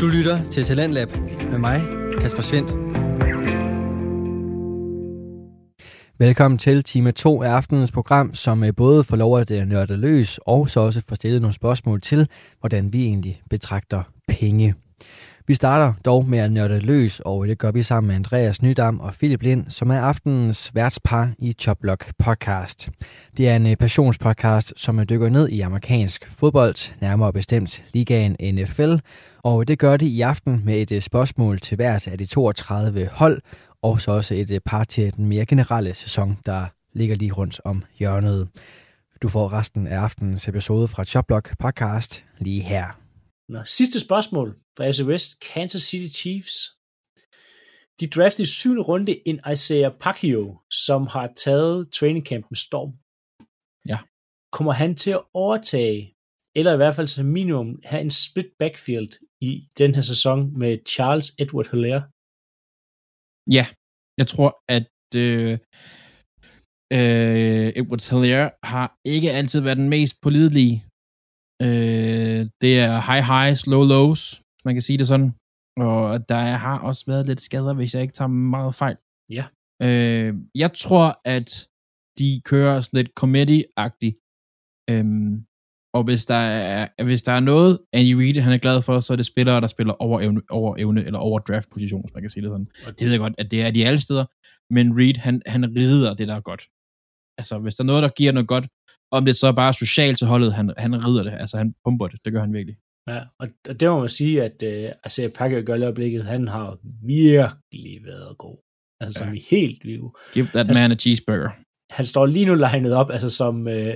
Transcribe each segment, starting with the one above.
Du lytter til Talentlab med mig, Kasper Svendt. Velkommen til time 2 af aftenens program, som øh, både får lov at øh, nørde løs, og så også får stillet nogle spørgsmål til, hvordan vi egentlig betragter penge. Vi starter dog med at nørde løs, og øh, det gør vi sammen med Andreas Nydam og Philip Lind, som er aftenens værtspar i Choplock podcast. Det er en passionspodcast, som dykker ned i amerikansk fodbold, nærmere bestemt ligaen NFL, og det gør de i aften med et øh, spørgsmål til hvert af de 32 hold, og så også et øh, par til den mere generelle sæson, der ligger lige rundt om hjørnet. Du får resten af aftenens episode fra Choplock podcast lige her. Nå, sidste spørgsmål fra AFC West. Kansas City Chiefs. De draftede i syvende runde en Isaiah Pacquiao, som har taget training camp med storm. Ja. Kommer han til at overtage, eller i hvert fald som minimum have en split backfield i den her sæson med Charles Edward Hilaire? Ja, jeg tror, at øh, øh, Edward Hilaire har ikke altid været den mest pålidelige Øh, det er high highs, low lows, hvis man kan sige det sådan. Og der har også været lidt skader, hvis jeg ikke tager meget fejl. Ja. Øh, jeg tror, at de kører sådan lidt committee-agtigt. Øhm, og hvis der, er, hvis der er noget, Andy Reid han er glad for, så er det spillere, der spiller over evne, over evne eller over draft-position, hvis man kan sige det sådan. Og det ved jeg godt, at det er de alle steder, men Reid, han, han rider det, der er godt. Altså, hvis der er noget, der giver noget godt, om det så bare er socialt til holdet, han, han rider det, altså han pumper det, det gør han virkelig. Ja, og, og det må man sige, at uh, altså, Packer gør i øjeblikket, han har virkelig været god. Altså ja. som i helt vild. Give that altså, man a cheeseburger. Han står lige nu legnet op, altså som uh,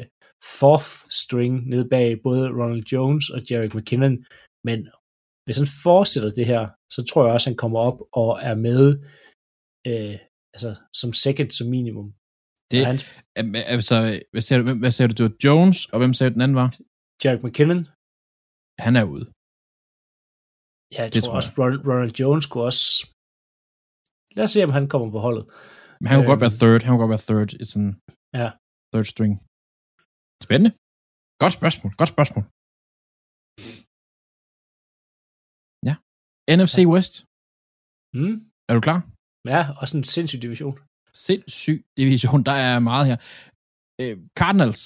fourth string nede bag både Ronald Jones og Jarek McKinnon, men hvis han fortsætter det her, så tror jeg også, at han kommer op og er med uh, altså, som second som minimum. Det, han, altså, hvad sagde, du, hvad sagde du, det var Jones, og hvem sagde den anden var? Jack McKinnon. Han er ude. Ja, jeg det tror, tror også, Ronald, Ronald Jones kunne også... Lad os se, om han kommer på holdet. Men han kunne øhm, godt være third. Han kunne godt være third i sådan ja. third string. Spændende. Godt spørgsmål. Godt spørgsmål. Ja. NFC ja. West. Mm. Er du klar? Ja, også en sindssyg division sindssyg division. Der er meget her. Øh, Cardinals.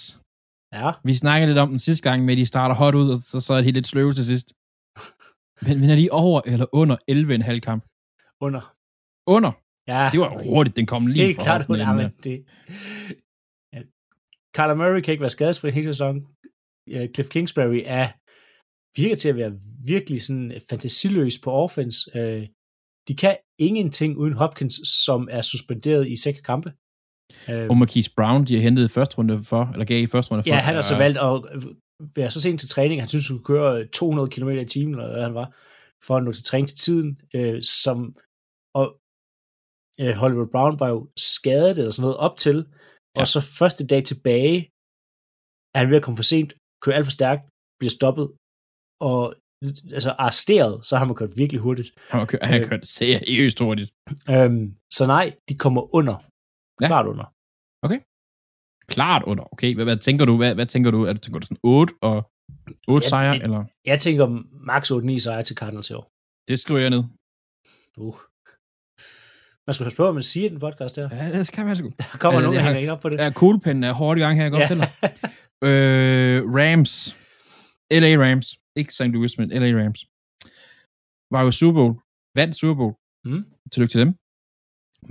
Ja. Vi snakkede lidt om den sidste gang med, at de starter hot ud, og så, så er det lidt sløve til sidst. Men vinder de over eller under 11,5 kamp? Under. Under? Ja. Det var hurtigt, den kom lige Helt klart, under, men det... Kyler Murray kan ikke være skadesfri hele sæsonen. Cliff Kingsbury er virker til at være virkelig sådan fantasiløs på offense. Øh, de kan ingenting uden Hopkins, som er suspenderet i seks kampe. Øhm. Og Marquise Brown, de har hentet første runde for, eller gav i første runde for. Ja, han har så valgt at være så sent til træning, han synes, han kunne køre 200 km i timen, eller hvad han var, for at nå til træning til tiden, øh, som, og øh, Hollywood Brown var jo skadet eller sådan noget op til, ja. og så første dag tilbage, er han ved at komme for sent, kører alt for stærkt, bliver stoppet, og altså arresteret, så har man kørt virkelig hurtigt. Han har kørt, han har øh, kørt seriøst hurtigt. Øhm, så nej, de kommer under. Ja. Klart under. Okay. Klart under. Okay, hvad, hvad tænker du? Hvad, hvad tænker du? Er du, tænker du sådan 8 og 8 sejre, jeg, eller? Jeg tænker max 8-9 sejre til Cardinals i år. Det skriver jeg ned. Uh. Man skal passe på, hvad man siger i den podcast der. Ja, det skal man sgu. Der kommer nogen, der hænger ind op på det. Ja, kuglepinden er hårdt i gang her, jeg godt ja. til øh, Rams. LA Rams ikke St. Louis, men LA Rams, var jo Super Bowl, vandt Super Bowl. Mm. Tillykke til dem.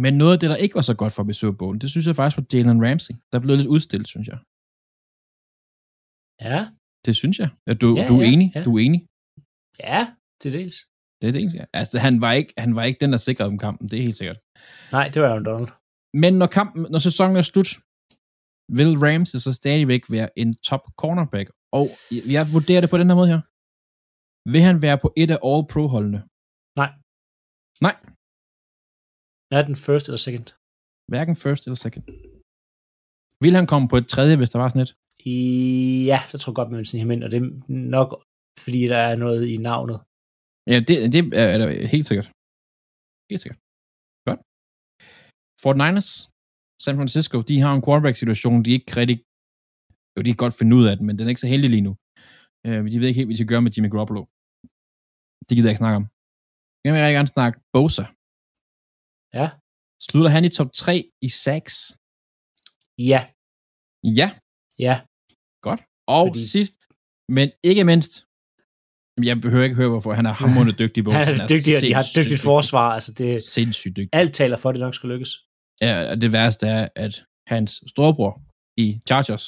Men noget af det, der ikke var så godt for ved Super Bowl, det synes jeg faktisk var Jalen Ramsey. Der blev lidt udstillet, synes jeg. Ja. Det synes jeg. Er du, ja, du er ja, enig? Ja. Du er enig? Ja, til dels. Det er det ja. Altså, han var, ikke, han var ikke den, der sikrede dem kampen. Det er helt sikkert. Nej, det var Aaron Donald. Men når, kampen, når sæsonen er slut, vil Ramsey så stadigvæk være en top cornerback. Og jeg vurderer det på den her måde her. Vil han være på et af All-Pro-holdene? Nej. Nej. Er den first eller second? Hverken first eller second. Vil han komme på et tredje, hvis der var sådan et? Ja, så tror jeg godt, man vil snige ham ind, og det er nok, fordi der er noget i navnet. Ja, det, det er, er helt sikkert. Helt sikkert. Godt. Fort Niners, San Francisco, de har en quarterback-situation, de ikke rigtig... Jo, de kan godt finde ud af den, men den er ikke så heldig lige nu. Uh, de ved ikke helt, hvad de skal gøre med Jimmy Garoppolo. Det gider jeg ikke snakke om. Jeg vil rigtig gerne snakke Bosa. Ja. Slutter han i top 3 i sacks? Ja, Ja, ja. godt. Og Fordi- sidst, men ikke mindst, jeg behøver ikke høre, hvorfor han er hammerende dygtig i. Han er dygtig, og de har et dygtigt dygtig. forsvar. Altså, det, Sindssygt dygtig. alt taler for, at det nok skal lykkes. Ja, og det værste er, at hans storebror i Chargers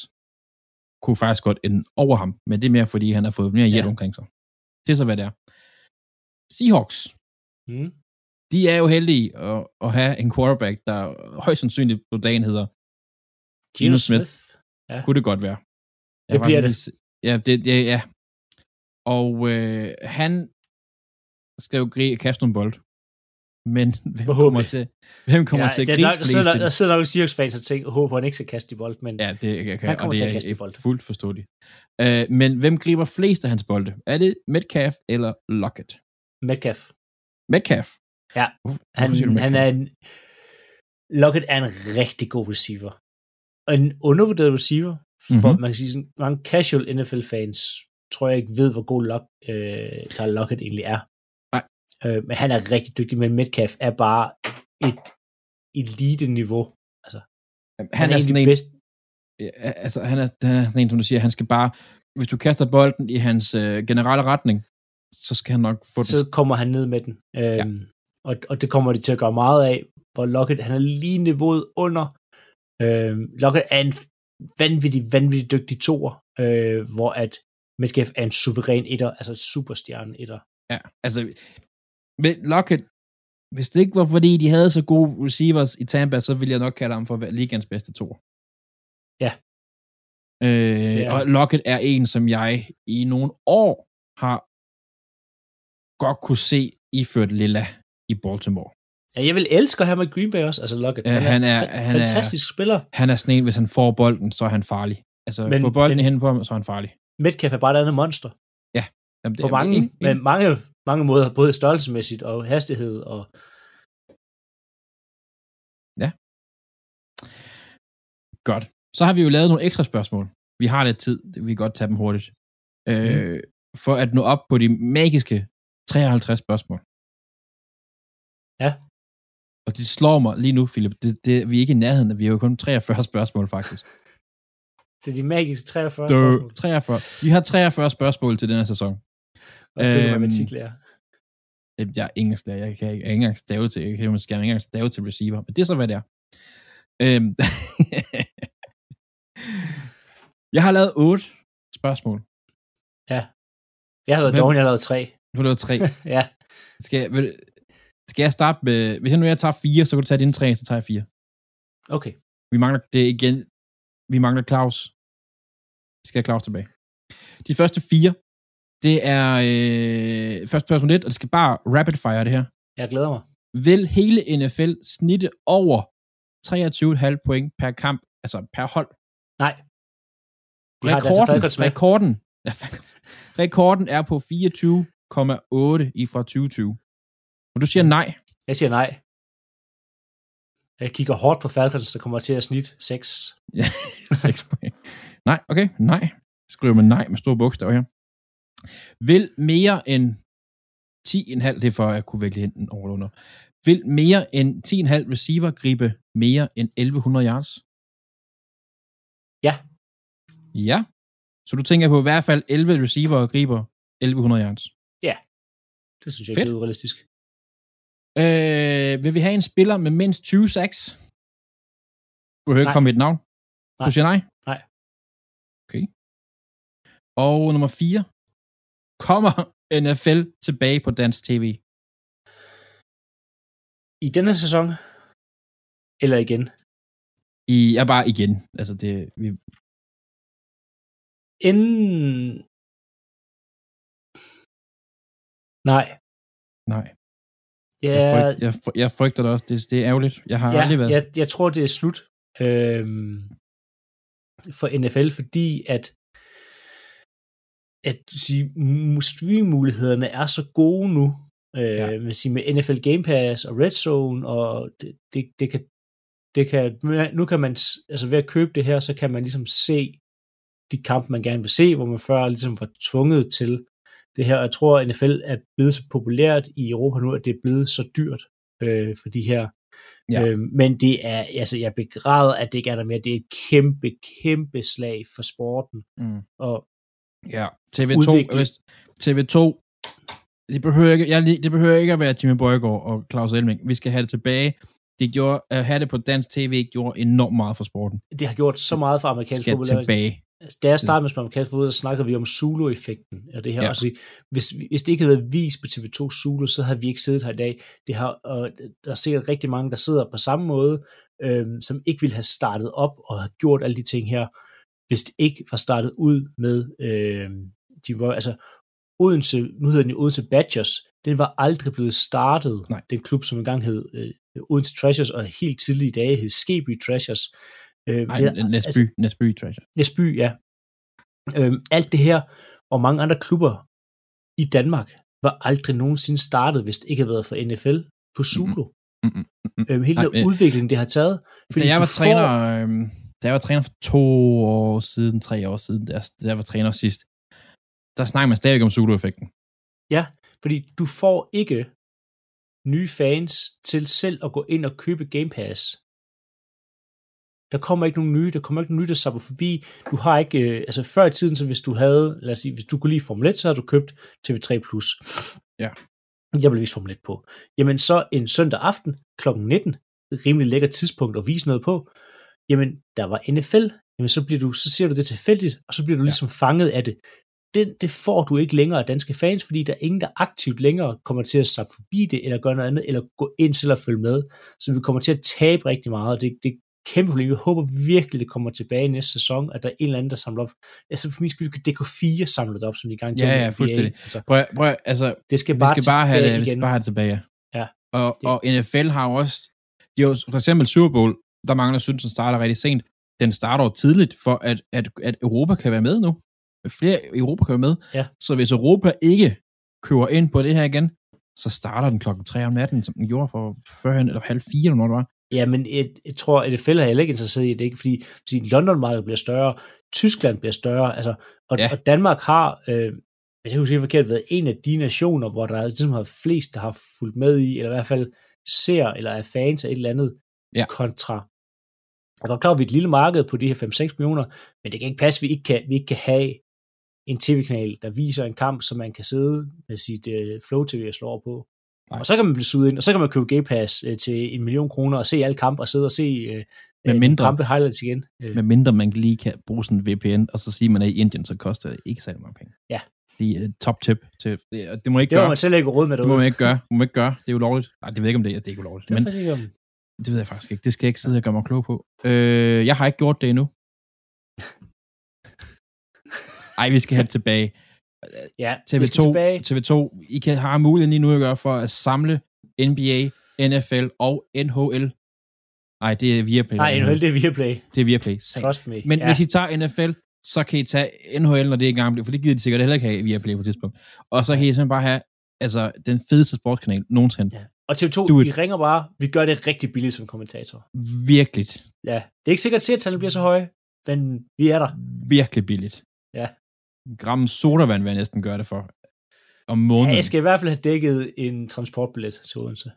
kunne faktisk godt ende over ham, men det er mere, fordi han har fået mere hjælp Ja. ja. omkring sig. Det er så, hvad det er. Seahawks, Mm. de er jo heldige at, at have en quarterback, der højst sandsynligt på dagen hedder, Gino Smith. Smith. kunne det godt være. Jeg Det bliver faktisk se- Ja, det, det, ja. Og øh, han skal jo gri- kaste nogle bold. Men hvem kommer Forhåbentlig. til, hvem kommer ja, til at det er gribe nok, der, sidder, flest? der sidder nok Seahawks-fans og tænker, håber, han ikke skal kaste i bold, men Ja, det jeg kan, Han kommer og det til at er kaste bold. fuldt forståeligt. Uh, men hvem griber flest af hans bolde? Er det Metcalf eller Lockett? Metcalf. Metcalf? Ja, Hvorfor, Han, du han Metcalf? er en, Lockett er en rigtig god receiver. Og en undervurderet receiver, for Mhm. man kan sige sådan, mange casual NFL-fans tror jeg ikke ved, hvor god Lock, øh, Tyler Lockett egentlig er. Nej. Øh, men han er rigtig dygtig, men Metcalf er bare et elite-niveau. Altså, han, han, er er sådan en bedst. ja, altså, han, er, han er sådan en, som du siger, han skal bare, hvis du kaster bolden i hans øh, generelle retning, så skal han nok få den. Så kommer han ned med den. Øhm, og, og det kommer de til at gøre meget af, hvor Lockett, han er lige niveauet under. Øhm, Lockett er en vanvittig, vanvittig dygtig toer, øh, hvor at Metcalf er en suveræn etter, altså et superstjerne etter. Ja, altså, med Lockett, hvis det ikke var fordi, de havde så gode receivers i Tampa, så ville jeg nok kalde ham for ligands bedste to. Ja. Øh, er- og Lockett er en, som jeg i nogle år har godt kunne se iført Lilla i Baltimore. Ja, jeg vil elske at have med Green Bay også, altså Lockett. Ja, han er- han er- fantastisk spiller. Han er sådan en, hvis han får bolden, så er han farlig. Altså, men, får bolden men- hen på ham, så er han farlig. Metcalf er bare et andet monster. Jamen, det På mange, med enig. mange, mange måder, både størrelsesmæssigt og hastighed. Og, Godt. Så har vi jo lavet nogle ekstra spørgsmål. Vi har lidt tid, vi kan godt tage dem hurtigt. Øh, for at nå op på de magiske 53 spørgsmål. Ja. Og det slår mig lige nu, Philip. Det, det, vi er ikke i nærheden, vi har jo kun 43 spørgsmål, faktisk. Til de magiske 43 Dø, spørgsmål. 43. Vi har 43 spørgsmål til denne sæson. Og det er Øhm, matematiklærer. Jeg er engelsklærer, jeg kan ikke, jeg kan ikke engang stave til, jeg kan måske ikke engang stave til receiver, men det er så, hvad det er. Øhm, jeg har lavet otte spørgsmål. Jeg har været Hvem- doven, jeg har lavet tre. Du har lavet tre. Ja, Skal jeg, vil, skal jeg starte med, hvis jeg nu jeg tager fire, så kan du tage dine tre, så tager jeg fire. okay. Vi mangler, det igen, vi mangler Claus. Vi skal have Claus tilbage. De første fire, det er øh, første spørgsmål lidt, og det skal bare rapid fire det her. Jeg glæder mig. Vil hele NFL snitte over 23,5 point per kamp, altså per hold? Nej. Data Rekorden, med. rekorden, ja, rekorden er på 24,8 i fra 2020. Og du siger nej. Jeg siger nej. Jeg kigger hårdt på Falcons, der kommer til at snit 6. Ja, 6 point. Nej, okay, nej. Skriver man nej med store bogstaver her. Vil mere end 10,5, det er for, at jeg kunne virkelig hente en over eller under. Vil mere end 10,5 receiver gribe mere end 1100 yards? Ja. Ja. Så du tænker på i hvert fald 11 receiver griber 1100 yards. Det synes jeg Fedt. er urealistisk. Øh, vil vi have en spiller med mindst 20 sacks? Du behøver ikke komme med et navn. Nej. Du siger nej? Nej. Okay. Og nummer 4. Kommer NFL tilbage på dansk tv? I denne sæson, eller igen, I er bare igen. Altså det, vi, inden... Nej. nej. Ja, Jeg, frygt, jeg, jeg frygter det også. Det, det er ærgerligt. Jeg har ja aldrig været... jeg, jeg tror, det er slut øhm, for NFL, fordi at at sige, mu- streammulighederne er så gode nu, øh, Ja. med, sige, med NFL Game Pass og Red Zone, og det, det, det kan, det kan, nu kan man, altså ved at købe det her, så kan man ligesom se de kampe, man gerne vil se, hvor man før ligesom var tvunget til det her. Jeg tror, at NFL er blevet så populært i Europa nu, at det er blevet så dyrt øh, for de her. Ja. Øh, men det er, altså jeg begræder, at det ikke er der mere. Det er et kæmpe, kæmpe slag for sporten. Mm. Og Ja, TV2, Udvikle- hvis, TV2, det behøver, ikke, jeg, det behøver ikke at være Jimmy Bøjgaard og Claus Elming. Vi skal have det tilbage. Det gjorde, at have det på dansk tv gjorde enormt meget for sporten. det har gjort så meget for amerikansk Skal fodbold. tilbage. Altså, Da jeg startede med amerikansk fodbold, så snakkede vi om Zulu-effekten af det her. Ja. Ja. Altså, hvis, hvis det ikke havde været vist på TV2 Zulu, så havde vi ikke siddet her i dag. Det har, og der er sikkert rigtig mange, der sidder på samme måde, øhm, som ikke ville have startet op og have gjort alle de ting her, hvis det ikke var startet ud med øhm, de var, altså Odense, nu hedder den jo Odense Badgers, den var aldrig blevet startet, Nej. den klub, som engang hed øh, Odense Treasures, og helt tidlige dage hed Skeby Treasures. Øh, det er- Næsby, Næsby Treasure. Næsby, ja. Øhm, alt det her, og mange andre klubber i Danmark, var aldrig nogensinde startet, hvis det ikke havde været for NFL på Zulu. Mm-mm. Mm-mm. Øhm, hele den øh, udvikling, det har taget. Da jeg var træner, øhm, da jeg var træner for to år siden, tre år siden, da jeg, da jeg var træner sidst, der snakker man stadig om Zulu-effekten. Fordi du får ikke nye fans til selv at gå ind og købe Game Pass. Der kommer ikke nogen nye, der kommer ikke nogen nye, der sapper forbi. Du har ikke, øh, altså før i tiden, så hvis du havde, lad os sige, hvis du kunne lide Formel 1, så havde du købt TV3+. Ja. Jeg vil vise Formel 1 på. Jamen så en søndag aften kl. 19, et rimelig lækkert tidspunkt at vise noget på, jamen der var NFL, jamen så, bliver du, så ser du det tilfældigt, og så bliver du Ja. ligesom fanget af det. Det, det får du ikke længere af danske fans, fordi der er ingen, der aktivt længere kommer til at sappe forbi det, eller gøre noget andet, eller gå ind til at følge med. Så vi kommer til at tabe rigtig meget, og det, det et kæmpe problem. Jeg håber virkelig, det kommer tilbage næste sæson, at der er en eller anden, der samler op. Altså for min skyld kan DK4 samle det op, som de gang Ja, ja, fuldstændig. Altså, Prøv, prøv, altså, det skal vi bare, skal bare have det, vi skal bare have det tilbage. Ja. Og, Det- og NFL har jo også, de har jo, for eksempel Super Bowl, der er mange, der synes, den starter rigtig sent. Den starter jo tidligt, for at, at, at Europa kan være med nu. Flere Europa kan være med. Ja. Så hvis Europa ikke kører ind på det her igen, så starter den klokken 3 om natten, som den gjorde for førhen, eller halv fire, eller når det var. Ja, men jeg, jeg tror, at NFL er heller ikke interesseret i det, ikke? fordi, fordi London-markedet bliver større, Tyskland bliver større, altså, og, Ja. og Danmark har, øh, hvis jeg husker forkert, været en af de nationer, hvor der ligesom har flest, der har fulgt med i, eller i hvert fald ser, eller er fans af et eller andet, Ja. kontra. Jeg er godt klar, at vi er et lille marked på de her 5-6 millioner, men det kan ikke passe, at vi ikke kan, vi ikke kan have en tv-kanal, der viser en kamp, som man kan sidde med sit uh, Flow TV og slå over på. Nej. Og så kan man blive suget ind, og så kan man købe Game Pass uh, til en million kroner og se alle kampe og sidde og se uh, Med mindre- kampe highlights igen. Uh, Med mindre man lige kan bruge sådan en VPN, og så sige, at man er i Indien, så koster det ikke særlig mange penge. Ja. Det er top tip. Til, det, det må ikke det må gøre. man selv ikke råd med Det må derude. man ikke gøre. Det må man ikke gøre. Det er ulovligt. Nej, det ved jeg ikke, om det er. Det er ikke ulovligt. Det er Men ikke om. det ved jeg faktisk ikke. Det skal jeg ikke sidde og gøre mig klog på. Øh, jeg har ikke gjort det endnu. Ej, vi skal have det tilbage. Ja, det skal TV2, tilbage. TV2, I kan have muligheden lige nu at gøre for at samle NBA, NFL og NHL. Nej, det er Viaplay. Nej, NHL, det er Viaplay. Det er Viaplay. Trust me. Men ja. hvis I tager NFL, så kan I tage NHL, når det ikke engang bliver, for det gider de sikkert heller ikke have via Play på et tidspunkt. Og så kan I simpelthen bare have altså, den fedeste sportskanal nogensinde. Ja. Og TV2, Do it. vi ringer bare, vi gør det rigtig billigt som kommentator. Virkelig, Ja, det er ikke sikkert, at seertallene bliver så høje, men vi er der. virkelig billigt. Ja. Gram sodavand vil jeg næsten gøre det for. Om måneden. Ja, jeg skal i hvert fald have dækket en transportbillet til Odense.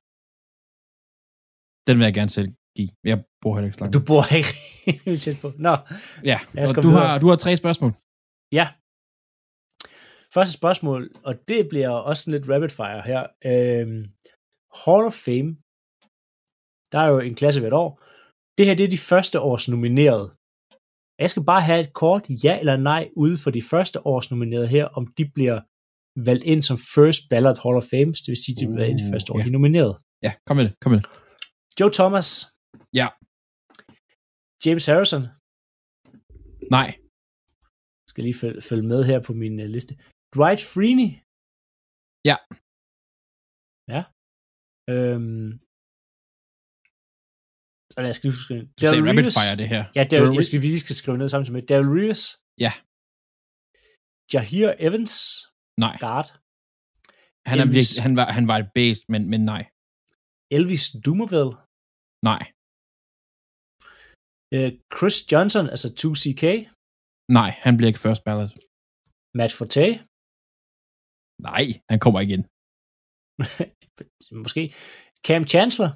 Den vil jeg gerne selv give. Jeg bruger heller ikke så langt. Du bor ikke helt tæt på. Nå, Ja, og du videre. har, du har tre spørgsmål. ja. Første spørgsmål, og det bliver også lidt rapid fire her. Øhm, Hall of Fame, der er jo en klasse hvert år. Det her, det er de første års nominerede. Jeg skal bare have et kort ja eller nej ude for de første års nominerede her, om de bliver valgt ind som first ballot Hall of Fame, det vil sige, de bliver ind i Uh, første år, ja. de er nomineret. Ja, kom med det. Kom med det. Joe Thomas. Ja. James Harrison. Nej. skal lige følge, følge med her på min uh, liste. Dwight Freeney. Ja. Ja. Øhm. Så lad os lige skrive. Du sagde rapid fire det her. Ja, Daryl, Daryl jeg skal, vi lige skal skrive ned samtidig med. Daryl Reeves. Ja. Jahir Evans. Nej. Guard. Han, er Elvis. virkelig, han, var, han var et based, men, men nej. Elvis Dumerville. Nej. Uh, Chris Johnson, altså 2CK. Nej, han bliver ikke first ballot. Matt Forte. Nej, han kommer igen. Måske. Cam Chancellor.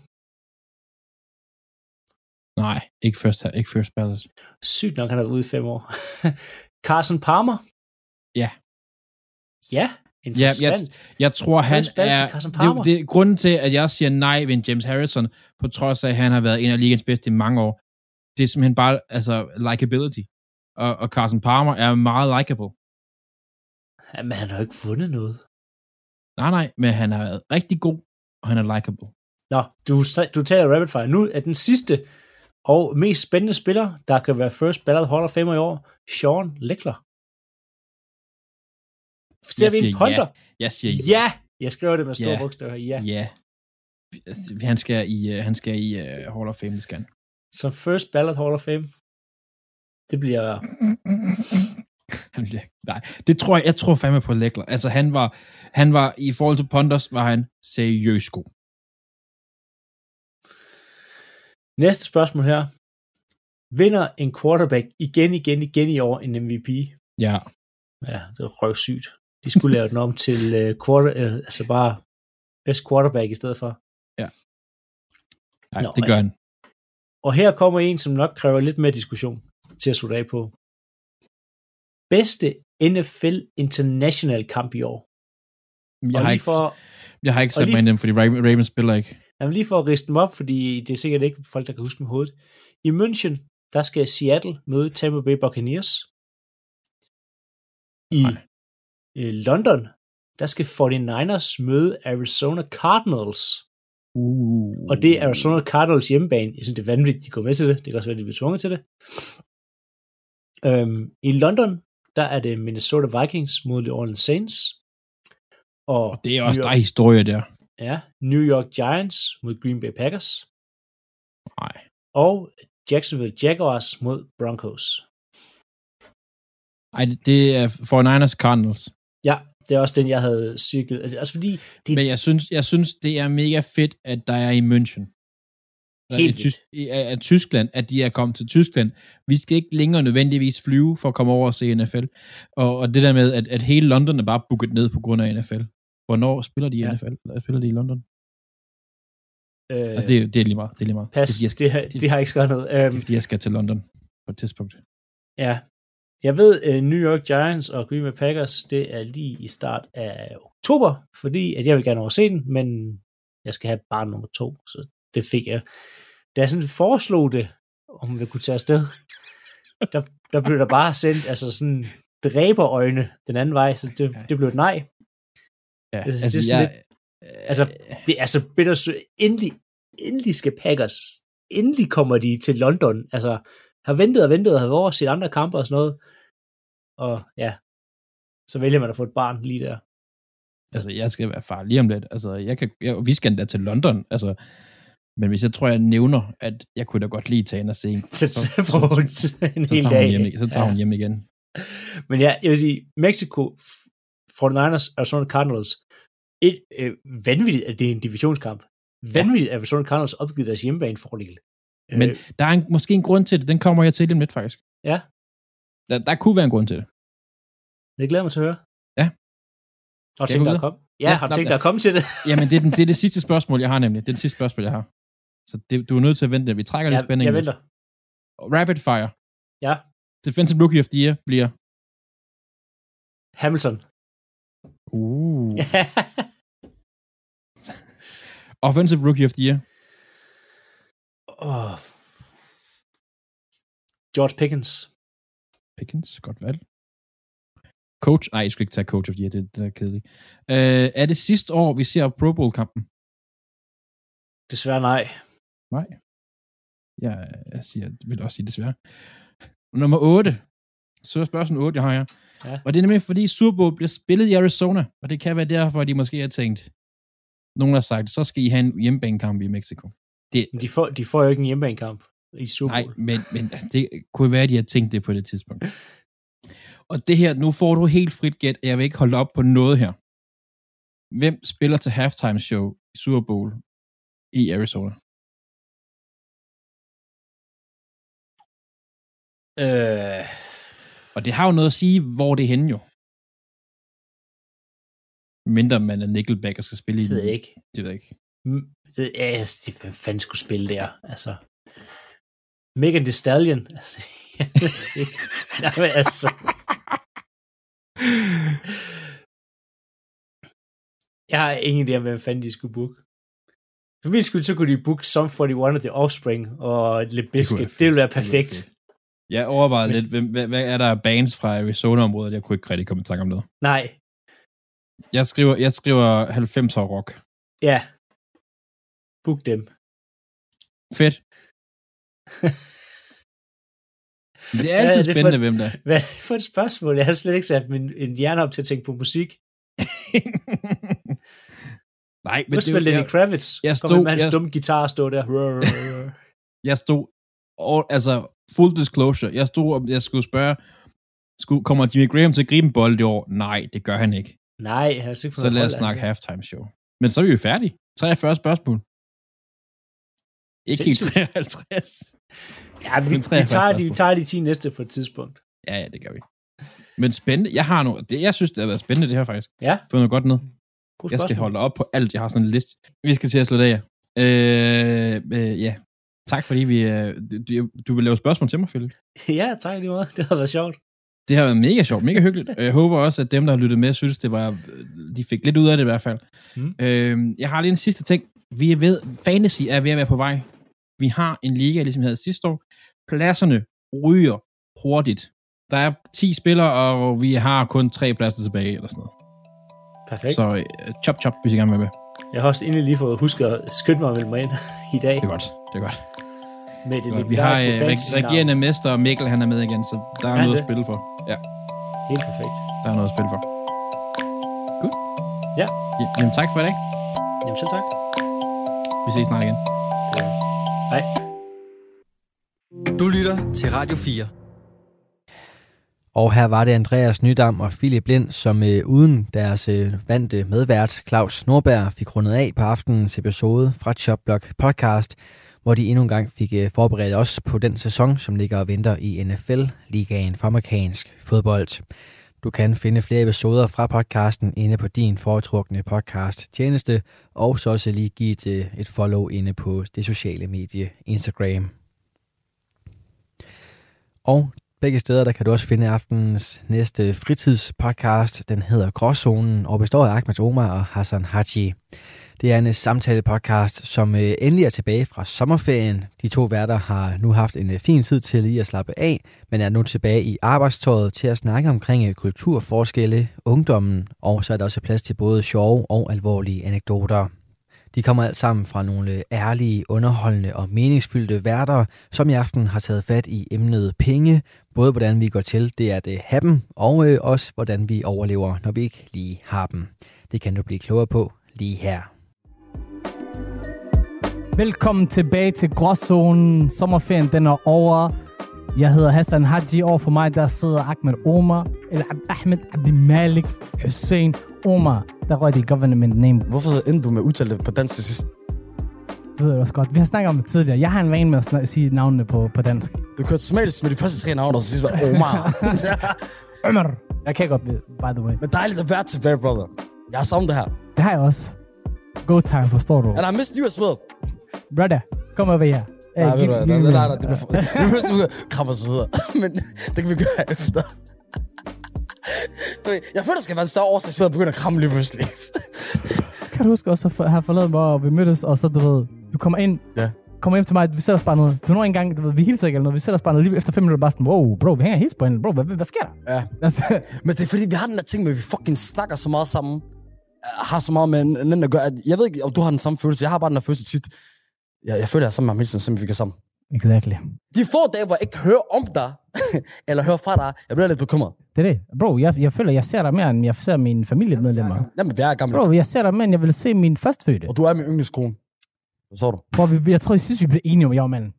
Nej, ikke first, ikke first ballot. Sygt nok, han har været ude i fem år. Carson Palmer. Ja. Ja, interessant. jeg, jeg tror, han er... Det, det, grunden til, at jeg siger nej ved James Harrison, på trods af, at han har været en af ligens bedste i mange år, det er simpelthen bare, altså, likability. Og, og Carson Palmer er meget likable. Ja, men han har jo ikke vundet noget. Nej, nej, men han har været rigtig god, og han er likable. Nå, du, du tager rapid fire. Nu er den sidste og mest spændende spiller, der kan være first ballot Hall of Famer i år, Sean Leckler. Det er vi en punter. ja. Jeg siger Ja, jeg skriver det med store Ja. bogstaver. Ja. ja. Han skal i, uh, han skal i uh, Hall of Fame, det skal han. Som first ballot Hall of Fame. Det bliver... han bliver, nej, det tror jeg, jeg tror fandme på Leckler. Altså han var, han var, i forhold til Ponders, var han seriøst god. Næste spørgsmål her. Vinder en quarterback igen, igen, igen i år en MVP? Ja, Ja, det er røvsygt. De skulle lave den om til uh, quarter, uh, altså bare best quarterback i stedet for. nej, Nå, det gør han. Og her kommer en, som nok kræver lidt mere diskussion til at slutte af på. Bedste NFL International kamp i år. Jeg og har, ikke, for, jeg har ikke sat mig ind dem, fordi Ravens spiller ikke. Jamen lige for at riste dem op, fordi det er sikkert ikke folk, der kan huske dem i hovedet. I München, der skal Seattle møde Tampa Bay Buccaneers. I øh, London, der skal 49ers møde Arizona Cardinals. Uh. Og det er Arizona Cardinals hjemmebane. Jeg synes, det er vanvittigt, de går med til det. Det kan også være, de bliver tvunget til det. Øhm, I London, der er det Minnesota Vikings mod New Orleans Saints. Og Og det er også der er historie der. Ja, New York Giants mod Green Bay Packers. Nej. Og Jacksonville Jaguars mod Broncos. Ej, det- er 49ers Cardinals. Ja, det er også den, jeg havde cyklet. Altså altså fordi, det Men jeg synes, jeg synes, det er mega fedt, at der er i München. Helt i, af, af Tyskland, at de er kommet til Tyskland. Vi skal ikke længere nødvendigvis flyve for at komme over og se NFL. Og, og det der med, at, at hele London er bare booket ned på grund af NFL. Hvornår spiller de i Ja. NFL? Eller spiller de i London? øh, Altså, det, er- det er lige meget. Det er lige meget. pas, Det, jeg skal, det, har, det har ikke skrevet noget. det er, Øhm, fordi, jeg skal til London på et tidspunkt. Ja. Jeg ved, uh, New York Giants og Green Bay Packers, det er lige i start af oktober, fordi at jeg vil gerne over se den, men jeg skal have barn nummer to, så det fik jeg. Da jeg sådan foreslog det, om vi kunne tage afsted, der, der blev der bare sendt altså sådan dræberøjne den anden vej, så det, det blev et nej. Ja, Altså, det er sådan altså, Det er så bittersødt. Endelig, endelig skal Packers, endelig kommer de til London. Altså, har ventet og ventet og har været over set andre kampe og sådan noget. Og ja, så vælger man at få et barn lige der. altså, jeg skal være far lige om lidt. Altså, jeg kan, jeg, vi skal endda til London. Altså, men hvis jeg tror, jeg nævner, at jeg kunne da godt lige tage ind og se en, Så, så, så en hel dag. hjem, så tager ja. hun hjem igen. Men ja, jeg vil sige, Mexico, 49ers, Arizona Cardinals, et øh, vanvittigt, at det er en divisionskamp. Vanvittigt, at Arizona Cardinals opgivet deres hjemmebanefordel. Men Øh, der er en, måske en grund til det. Den kommer jeg til om lidt, faktisk. Ja. Der, der kunne være en grund til det. det glæder mig til at høre. Ja. Har du tænkt dig at komme? Ja, Ja, har du tænkt dig at komme til det? Jamen, det er, den, det er det sidste spørgsmål, jeg har nemlig. Det er det sidste spørgsmål, jeg har. Så det, du er nødt til at vente. Vi trækker lidt Ja, spænding. jeg lidt. venter. Rapid fire. Ja. Defensive Rookie of the Year bliver... Hamilton. Uh. Offensive Rookie of the Year. oh. George Pickens. Pickens, godt valg. Coach, nej, jeg skulle ikke tage Coach of the Year, det, det er kedeligt. Uh, er det sidste år, vi ser Pro Bowl-kampen? Desværre nej. Nej. Jeg, jeg siger, jeg vil også sige desværre. Nummer 8. Så er spørgsmål 8, jeg har her. Ja. Og det er nemlig, fordi Super Bowl bliver spillet i Arizona, og det kan være derfor, at de måske har tænkt, nogen har sagt, så skal I have en hjemmebanekamp i Mexico. Det, Men de får, de får jo ikke en hjemmebanekamp i Super nej, Bowl. men, men det kunne være, at de har tænkt det på det tidspunkt. Og det her, nu får du helt frit gæt, jeg vil ikke holde op på noget her. Hvem spiller til halftime show i Super Bowl i Arizona? Øh, Og det har jo noget at sige, hvor det er henne jo. Mindre man er Nickelback og skal spille i Det ved jeg ikke. Det ved jeg ikke. Mm, Det, ja, altså, de fanden skulle spille der, altså. Megan Thee Stallion. Altså, jeg ved det ikke. Jamen, altså. Jeg har ingen idé om, hvem fanden de skulle booke. For min skyld, så kunne de booke Sum 41 og The Offspring og Limp Bizkit. Det ville være Det ville være perfekt. fedt. Jeg overvejede Men- lidt, hvem, hvad, hvad er der af bands fra Arizona-området? Jeg kunne ikke rigtig komme i tanke om noget. Nej, Jeg skriver, jeg skriver 90'er rock. ja. Book dem. Fedt. Det er altid det er spændende, for- hvem der er. Hvad er det for et spørgsmål? Jeg har slet ikke sat min en hjerne op til at tænke på musik. Nej, Men men det det, var Lenny jeg, Kravitz. jeg Kom stod- med hans jeg- dumme guitar stå der. jeg stod, all, altså full disclosure, jeg stod, og jeg skulle spørge, skulle, kommer Jimmy Graham til at gribe en bold i år? Nej, det gør han ikke. Nej, jeg har sikkert Så lad os snakke halftime show. Men så er vi jo færdige. 43 spørgsmål. Ikke helt Sindssygt. 53. Ja, vi, vi, 43 tager de, vi tager de 10 næste på et tidspunkt. Ja, ja, det gør vi. Men spændende. Jeg har noget, det, jeg synes, det har været spændende, det her faktisk. Ja. Få noget godt ned. God Jeg skal holde op på alt. Jeg har sådan en liste. Vi skal til at slutte af. Øh, øh, ja. Tak fordi vi... Øh, du, du vil lave spørgsmål til mig, Philip. Ja, tak lige meget. Det har været sjovt. Det har været mega sjovt, mega hyggeligt. Jeg håber også, at dem, der har lyttet med, synes, det var... De fik lidt ud af det i hvert fald. Mm. Øh, jeg har lige en sidste ting. Vi er ved... Fantasy er ved at være på vej. Vi har en liga, ligesom vi havde sidste år. Pladserne ryger hurtigt. Der er 10 spillere, og vi har kun tre pladser tilbage, eller sådan noget. Perfekt. Så uh, chop chop, hvis I gerne vil med. Jeg har også endelig lige fået husket at skynde mig at melde mig ind i dag. Det er godt. Det er godt. Med det Godt. Vi har øh, reg- regerende mester, og Mikkel han er med igen, så der er Er han noget det? at spille for. Ja, Helt perfekt. der er noget at spille for. Godt. Ja. ja. Jamen tak for i dag. Jamen selv tak. Vi ses snart igen. Det Hej. Du lytter til Radio 4. Og her var det Andreas Nydam og Philip Lind, som øh, uden deres øh, vante medvært Claus Norberg fik rundet af på aftenens episode fra Chopblock Podcast, hvor de endnu en gang fik øh, forberedt os på den sæson, som ligger og venter i NFL-ligaen for amerikansk fodbold. Du kan finde flere episoder fra podcasten inde på din foretrukne podcast tjeneste, og så også lige give et, et follow inde på det sociale medie Instagram. Og begge steder, der kan du også finde aftenens næste fritidspodcast. Den hedder Gråzonen og består af Ahmed Omar og Hassan Haji. Det er en øh, samtale-podcast, som øh, endelig er tilbage fra sommerferien. De to værter har nu haft en øh, fin tid til lige at slappe af, men er nu tilbage i arbejdstøjet til at snakke omkring kulturforskelle, ungdommen, og så er der også plads til både sjove og alvorlige anekdoter. De kommer alt sammen fra nogle ærlige, underholdende og meningsfyldte værter, som i aften har taget fat i emnet penge, både hvordan vi går til det at have dem, og også hvordan vi overlever, når vi ikke lige har dem. Det kan du blive klogere på lige her. Velkommen tilbage til Gråzonen. Sommerferien den er over. Jeg hedder Hassan Haji. Over for mig der sidder Ahmed Omar, eller Ahmed Abdi Malik Hussein Omar. Der røg det government name. Hvorfor endte du med udtale det på dansk til sidst? Det ved jeg også godt. Vi har snakket om det tidligere. Jeg har en vane med at snak- sige navnene på, på dansk. Du kørte somalisk med de første tre navne, og så sidst var det Omar. Omar. Jeg kan godt, by the way. Men dejligt at være tilbage, brother. Jeg har savnet det her. Det har jeg også. Go time, forstår du? And I missed you as well. Brother, kom over her. Hey, Nej, ved du hvad, nej, nej, nej, det bliver for... Ikke krammer så videre. Men det kan vi gøre efter. Jeg føler, der skal være en større årsag, at jeg sidder og begynder at kramme lige pludselig. Kan du huske også at have forladet mig, og vi mødtes, og så, du ved, du kommer ind, Ja. kommer hjem til mig, vi sætter os bare noget. Du når engang, du ved, vi hilser ikke eller noget, vi sætter os bare noget lige efter fem minutter, bare sådan, wow, bro, vi hænger helt på hinanden, bro, hvad, hvad, sker der? Ja. Altså, Men det er fordi, vi har den der ting med, at vi fucking snakker så meget sammen. Har så meget med en anden at gøre. at- Jeg ved ikke, om du har den samme følelse. Jeg har bare den der følelse tit. Jeg, jeg føler, jeg er sammen med ham hele tiden, simpelthen vi er sammen. exactly. De få dage, hvor jeg ikke hører om dig, eller hører fra dig, jeg bliver lidt bekymret. Det er det. Bro, jeg, jeg føler, jeg ser dig mere, end jeg ser mine familiemedlemmer. Jamen, vi er gamle. Bro, jeg ser dig mere, end jeg vil se min førstfødte. Og du er min yndlingskone. Hvad så du? Bro, vi, jeg tror, jeg synes, vi blev enige om, jeg og manden.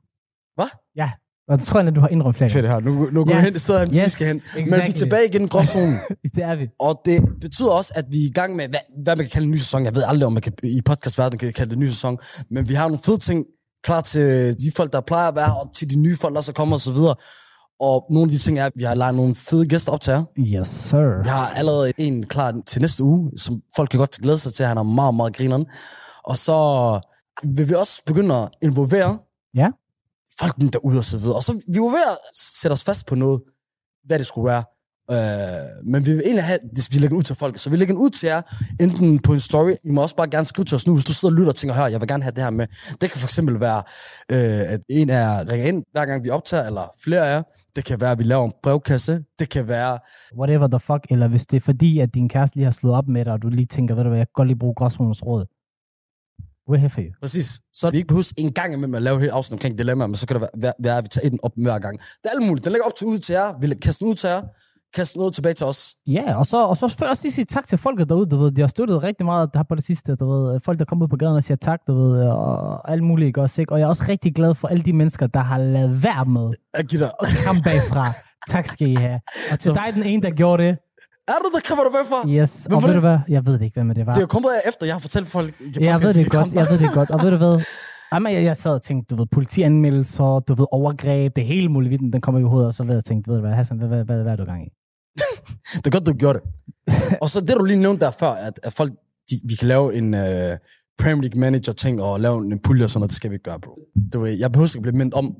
Og det tror jeg, at du har indrømt flere Fedt her. Nu, nu går Yes, vi hen stedet, vi yes, skal hen. Men vi exactly. er tilbage igen i gråzonen. Det er vi. Og det betyder også, at vi er i gang med, hvad, hvad man kan kalde en ny sæson. Jeg ved aldrig, om man kan, i podcastverdenen kan kalde det en ny sæson. Men vi har nogle fede ting klar til de folk, der plejer at være, og til de nye folk, der så kommer og så videre. Og nogle af de ting er, at vi har lejet nogle fede gæster op til jer. Yes, sir. Vi har allerede en klar til næste uge, som folk kan godt glæde sig til. Han er meget, meget grineren. Og så vil vi også begynde at involvere Ja folk derude og så videre. Og så vi var ved at sætte os fast på noget, hvad det skulle være. Øh, men vi vil egentlig have, hvis vi lægger den ud til folk. Så vi lægger den ud til jer, enten på en story. I må også bare gerne skrive til os nu, hvis du sidder og lytter og tænker, hør, jeg vil gerne have det her med. Det kan for eksempel være, øh, at en af jer ringer ind, hver gang vi optager, eller flere af jer. Det kan være, at vi laver en brevkasse. Det kan være, Whatever the fuck. Eller hvis det er fordi, at din kæreste lige har slået op med dig, og du lige tænker, ved du hvad, jeg kan godt lige bruge gråzonens råd. We're here for you. Præcis. Så vi ikke behøver en gang imellem at lave et afsnit omkring dilemmaer, men så kan det være, være at vi tager den op hver gang. Det er alt muligt. Den lægger op til ud til jer. Vi kaster den ud til jer. Kaster noget tilbage til os. Ja, og så, og så jeg også lige sige tak til folket derude, du ved, de har støttet rigtig meget der på det sidste, du ved, folk der kommer ud på gaden og siger tak, du ved, og alt muligt, ikke også, ikke? Og jeg er også rigtig glad for alle de mennesker, der har lavet være med Jeg giver dig. komme bagfra. tak skal I have. Og til Så- dig, den ene, der gjorde det, Er du du hvad for? yes, Hvem og ved du hvad, jeg ved det ikke, hvem det var. Det er jo kommet efter, jeg har fortalt folk. Jeg, Jeg ved det godt, jeg ved det godt. Og ved du hvad? Jamen, jeg, jeg sad og tænkte, du ved, politianmeldelser, du ved, overgreb, det hele mulige, den kommer i hovedet, og så ved jeg tænkte, ved du hvad, Hassan, hvad, hvad, hvad, hvad er du gang i? Det er godt, du gjorde det. og så det, du lige nævnte der før, at, at folk, de, vi kan lave en uh, Premier League manager ting og lave en pulje og sådan noget, det skal vi ikke gøre, bro. Du ved, jeg behøver ikke blive mindet om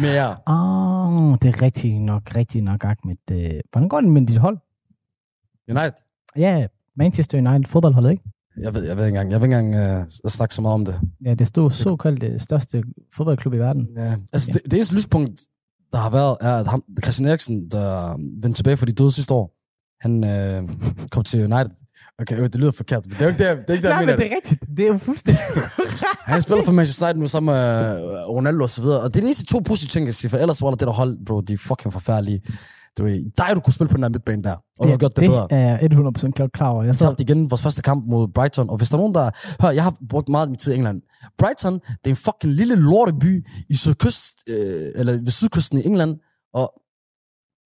mere. Åh, oh, det er rigtigt nok, rigtigt nok, Ahmed. Øh, hvordan går det med dit hold? United. Ja, Manchester United fodboldholdet, ikke? Jeg ved, jeg ved ikke engang, jeg vil ikke engang uh, snakke så meget om det. Ja, det stod såkaldt det største fodboldklub i verden. Ja. Altså, det, det eneste lyspunkt, der har været, er, at ham, Christian Eriksen, der vendte tilbage fra de døde sidste år, han øh, kom til United. Okay, øh, det lyder forkert, men det er jo ikke det, det, er ikke det jeg Nej, mener. men det er rigtigt. Det er jo fuldstændig Han spiller for Manchester United med øh, Ronaldo og så videre. Og det er de eneste to positive ting, jeg siger, for ellers var der det der hold, bro, de er fucking forfærdelige. Du ved, dig, du kunne spille på den der midtbane der, og du har gjort det, bedre. Det er jeg 100% klar- klar over. Jeg så, tabte igen vores første kamp mod Brighton, og hvis der er nogen, der... Hør, jeg har brugt meget af min tid i England. Brighton, det er en fucking lille lorteby i sydkyst, øh, eller ved sydkysten i England, og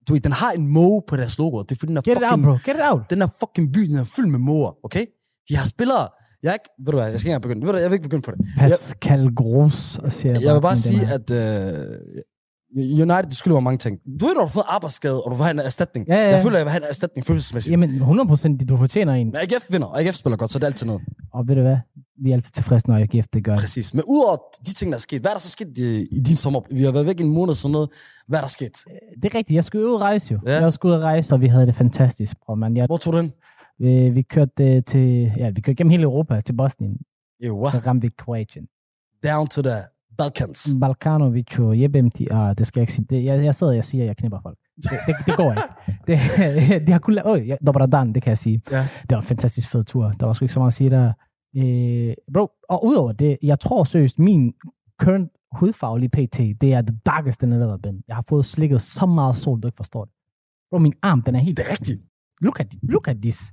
du ved, den har en måge på deres logo. Det er fordi, den er get it out, fucking, bro. Get it out. den er fucking by, den er fyldt med måger, okay? De har spillere. Jeg er ikke, ved du hvad, jeg skal ikke begynde. Ved du, jeg vil ikke begynde på det. Pascal Gross, siger jeg Jeg vil bare sige, at uh, United, skylder mig mange ting. Du ved, når du har fået arbejdsskade, og du vil have en erstatning. Ja, ja. Jeg føler, jeg vil have en erstatning følelsesmæssigt. Jamen, 100% du fortjener en. Men AGF vinder, og AGF spiller godt, så det er altid noget. Og ved du hvad? Vi er altid tilfredse, når AGF det gør. Præcis. Men udover de ting, der er sket, hvad er der så sket i, i din sommer? Vi har været væk en måned sådan noget. Hvad er der sket? Det er rigtigt. Jeg skulle ud og rejse jo. Ja. Jeg skulle ud og rejse, og vi havde det fantastisk, bror, man. Jeg, Hvor tog du hen? vi, vi kørte øh, til, ja, vi kørte gennem hele Europa til Bosnien. Jo, Så ramte vi Kroatien. Down to the Balkans. Balkanovic Jebem, de, ah, det skal jeg ikke sige. Det, jeg, jeg sidder og jeg siger, at jeg knipper folk. Det, det, det går ikke. Det, de har kun lavet, øj, Dobradan, det kan jeg sige. Ja. Det var en fantastisk fed tur. Der var sgu ikke så meget at sige der. Øh, bro, og udover det, jeg tror seriøst, min current hudfarve pt, det er det darkest, den har været been. Jeg har fået slikket så meget sol, du ikke forstår det. Bro, min arm, den er helt... Det er rigtigt. Look at, look at this.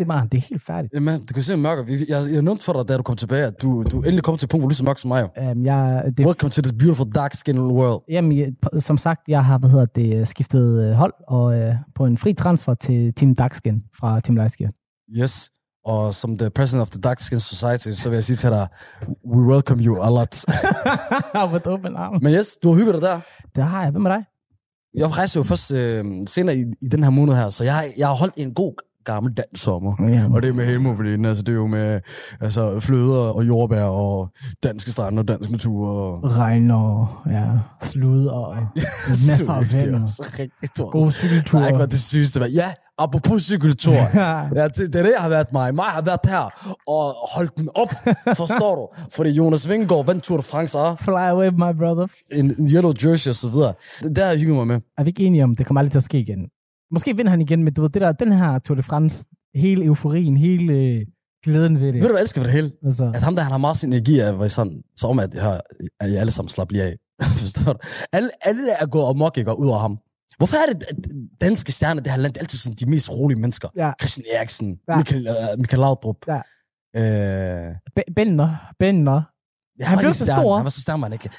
Er, meget, det er helt færdigt. Jamen, du kan se mørker. Jeg, jeg nævnte for dig, da du kom tilbage, at du, du endelig kom til et punkt, hvor du er så mørk som mig. Um, jeg, det, Welcome to this beautiful dark skin world. Jamen, jeg- som sagt, jeg har hvad hedder det, skiftet øh, hold og øh, på en fri transfer til Team Darkskin fra Team Lightskin. Yes. Og som the president of the Dark Skin Society, så vil jeg sige til dig, we welcome you a lot. Med åben arm. Men yes, du har hygget dig der. Det har jeg. Hvem er dig? Jeg rejser jo først øh, senere i, i den her måned her, så jeg, jeg har holdt en god gammel dansk sommer. Ja. Og det er med hemobilin, altså det er jo med altså, fløder og jordbær og danske strande og dansk natur. Og... Regn og ja, slud og masser af Det er vind. også rigtigt, tror Gode cykelture. Nej, det sygeste. hvad- Ja, apropos cykeltur. Ja, det, det er det, jeg har været mig. Mig har været her og holdt den op, forstår du? Fordi Jonas Vingegaard vandt Tour de France, ah, Fly away, my brother. en, en yellow jersey og så videre. Det der har jeg hygget mig med. Er vi ikke enige om, det kommer aldrig til at ske igen? Måske vinder han igen, men du ved, det der, den her Tour de France, hele euforien, hele øh, glæden ved det. Ved du, hvad jeg elsker ved det hele? Altså, At ham der, han har meget sin energi af, sådan, så om at, jeg, at I alle sammen slapper lige af. Forstår du? Alle, alle er gået amok, ikke, ud af ham. Hvorfor er det, at danske stjerner, det her land, det er altid sådan de mest rolige mennesker? ja. Christian Eriksen, Ja. Michael, uh, Michael Laudrup. Ja. Øh, Be- Benner, Benner. ja, Han var blev så stjerne. stor. Han var så stærk, man ikke.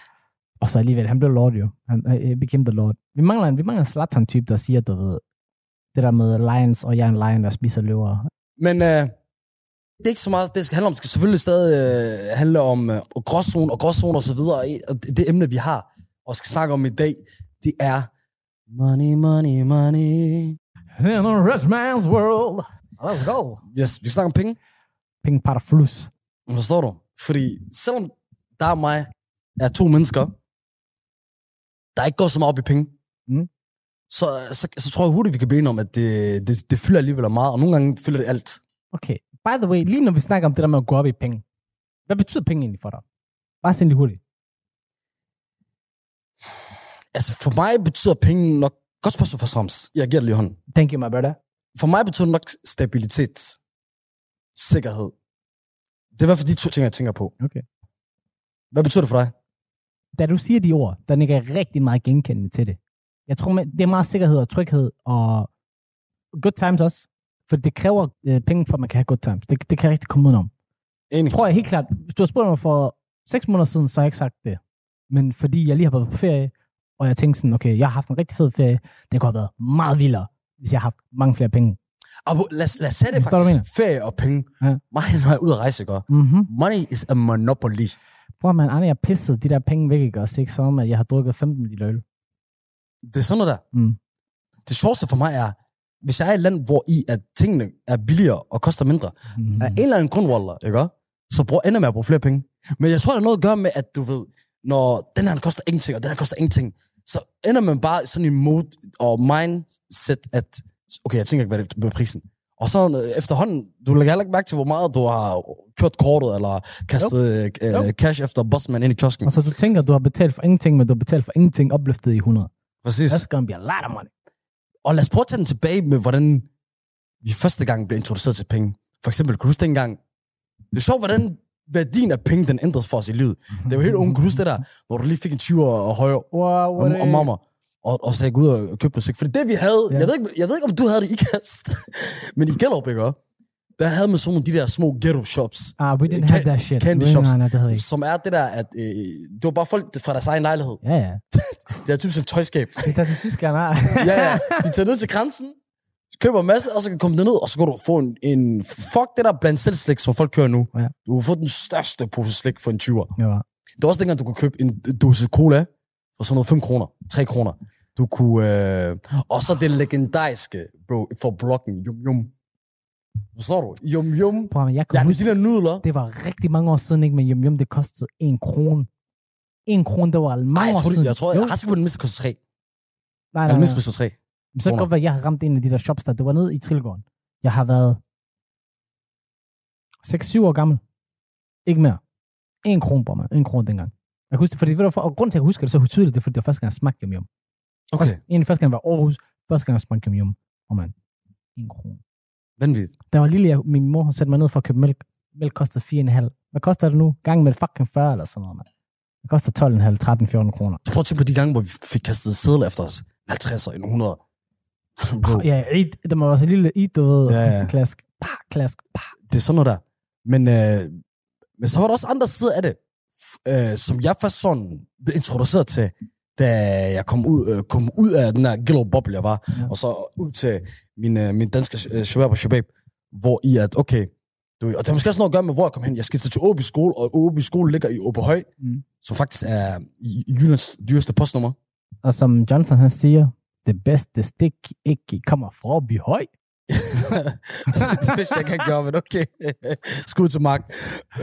Og så alligevel, han blev lord jo. Han uh, became the lord. Vi mangler en, vi mangler en Zlatan-type, der siger, du ved, det der med lions, og jeg er en lion, der spiser løver. Men øh, det er ikke så meget, det skal handle om. Det skal selvfølgelig stadig øh, handle om øh, gråzone og gråzone og så videre. Og det, det emne, vi har og skal snakke om i dag, det er Money, money, money. In a rich man's world. Let's go. Yes, vi snakker om penge. Penge para flus. Forstår du? Fordi selvom der er mig, er to mennesker, der ikke går så meget op i penge, Mm. Så, så, så tror jeg hurtigt, vi kan blive enige om, at det, det, det fylder alligevel meget, og nogle gange fylder det alt. Okay. By the way, lige når vi snakker om det der med at gå op i penge. Hvad betyder penge egentlig for dig? Bare lige hurtigt. Altså for mig betyder penge nok, godt spørgsmål for Sams, jeg giver det lige hånden. Thank you, my brother. For mig betyder det nok stabilitet, sikkerhed. Det er i hvert fald de to ting, jeg tænker på. Okay. Hvad betyder det for dig? Da du siger de ord, der ligger jeg rigtig meget genkendende til det. Jeg tror, det er meget sikkerhed og tryghed og good times også. For det kræver øh, penge, for at man kan have good times. Det, det kan jeg rigtig komme udenom. Enig. tror jeg helt klart, hvis du har spurgt mig for seks måneder siden, så har jeg ikke sagt det. Men fordi jeg lige har været på ferie, og jeg tænkte sådan, okay, jeg har haft en rigtig fed ferie. Det kunne have været meget vildere, hvis jeg har haft mange flere penge. Og lad, lad os sætte faktisk. Ferie og penge. Ja. Mig, når jeg er ude at rejse, gør. Mm-hmm. Money is a monopoly. Prøv man, Arne, jeg pissede de der penge væk, ikke også? Ikke som om, at jeg har drukket 15 liter øl. Det er sådan noget der. Mm. Det sjoveste for mig er, hvis jeg er i et land, hvor i at tingene er billigere og koster mindre, Mm. af en eller anden grund, ikke? så bruger ender med at bruge flere penge. Men jeg tror, der er noget at gøre med, at du ved, når den her koster ingenting, og den her koster ingenting, så ender man bare sådan en mode og mindset, at okay, jeg tænker ikke, hvad det er med prisen. Og så øh, efterhånden, du lægger heller ikke mærke til, hvor meget du har kørt kortet, eller kastet Jo. øh, cash efter bossman ind i kiosken. Og så du tænker, du har betalt for ingenting, men du har betalt for ingenting opløftet i 100. Præcis. That's gonna be a lot of money. Og lad os prøve at tage den tilbage med, hvordan vi første gang blev introduceret til penge. For eksempel, kan du huske dengang? Det er sjovt, hvordan værdien af penge, den ændrede for os i livet. Det var helt unge, kan du huske det der, hvor du lige fik en 20 og højre Wow, og, og mamma. Og, og så jeg ud og købte musik. For det vi havde. Ja. Jeg, ved ikke, jeg ved ikke, om du havde det i ikast. Men i Gellerup, ikke? også? Der havde man sådan nogle de der små ghetto shops. Ah, we didn't have that shit. candy shops. Nej, nej, det. Som er det der, at øh, det var bare folk fra deres egen lejlighed. Ja, ja. Det er typisk et tøjskab. Vi tager til Tyskland, ah. ja, ja. De tager ned til grænsen, køber en masse, og så kan komme ned, og så kan du få en, en fuck det der blandt selv slik, som folk kører nu. Ja. Du kan få den største pose slik for en 20'er. Ja. Det var også dengang, du kunne købe en dose cola for sådan noget 5 kroner, 3 kroner. Du kunne, øh... og så det legendariske, bro, for blokken, Yum Yum. Forstår du? Yum Yum. At, jeg kan Ja, huske, de der nudler. det var rigtig mange år siden, ikke? Men Yum Yum, det kostede en krone. En krone, det var mange Nej, jeg år tror, siden. det, jeg tror, jeg har sikkert på den mindste koster 3. nej, Jeg nej, nej. mindst for 3. Men så kan det godt være, at jeg har ramt en af de der shops der. Det var nede i Trillegården. Jeg har været 6-7 år gammel. Ikke mere. En krone på mig. En krone dengang. Jeg kan huske det, fordi, ved du, for, og grund til, at jeg husker det så tydeligt, det er, fordi det var første gang, jeg smagte Yum Yum. Okay, Også, egentlig første gang, jeg var i Aarhus. Første gang, jeg smagte Yum Yum. Og man, en krone. Vanvittigt. Der var lille, jeg, min mor hun satte mig ned for at købe mælk. Mælk kostede 4,5. Hvad koster det nu? Gang med fucking 40 eller sådan noget, man. Det koster 12,5, 13, 14 kroner. Så prøv at tænke på de gange, hvor vi fik kastet sædler efter os. 50'er, en 100. Bro, Ja, Eid, der må være så lille Eid, du ved. Ja, ja. Klask. Pah, klask. Pah. det er sådan noget der. Men, øh, men så var der også andre sider af det, øh, som jeg først sådan blev introduceret til, da jeg kom ud, øh, kom ud af den der ghetto boble jeg var, Ja. og så ud til min, øh, min danske øh, shabab og shabab, hvor i at, okay, du, og det har måske også noget at gøre med, hvor jeg kom hen. Jeg skiftede til Åby skole, og Åby skole ligger i Åbyhøj, Mm. som faktisk er Jyllands dyreste postnummer. Og som Johnson han siger, det bedste stik ikke kommer fra Obi Høj. det vidste jeg ikke gøre, men okay. Skud til Mark.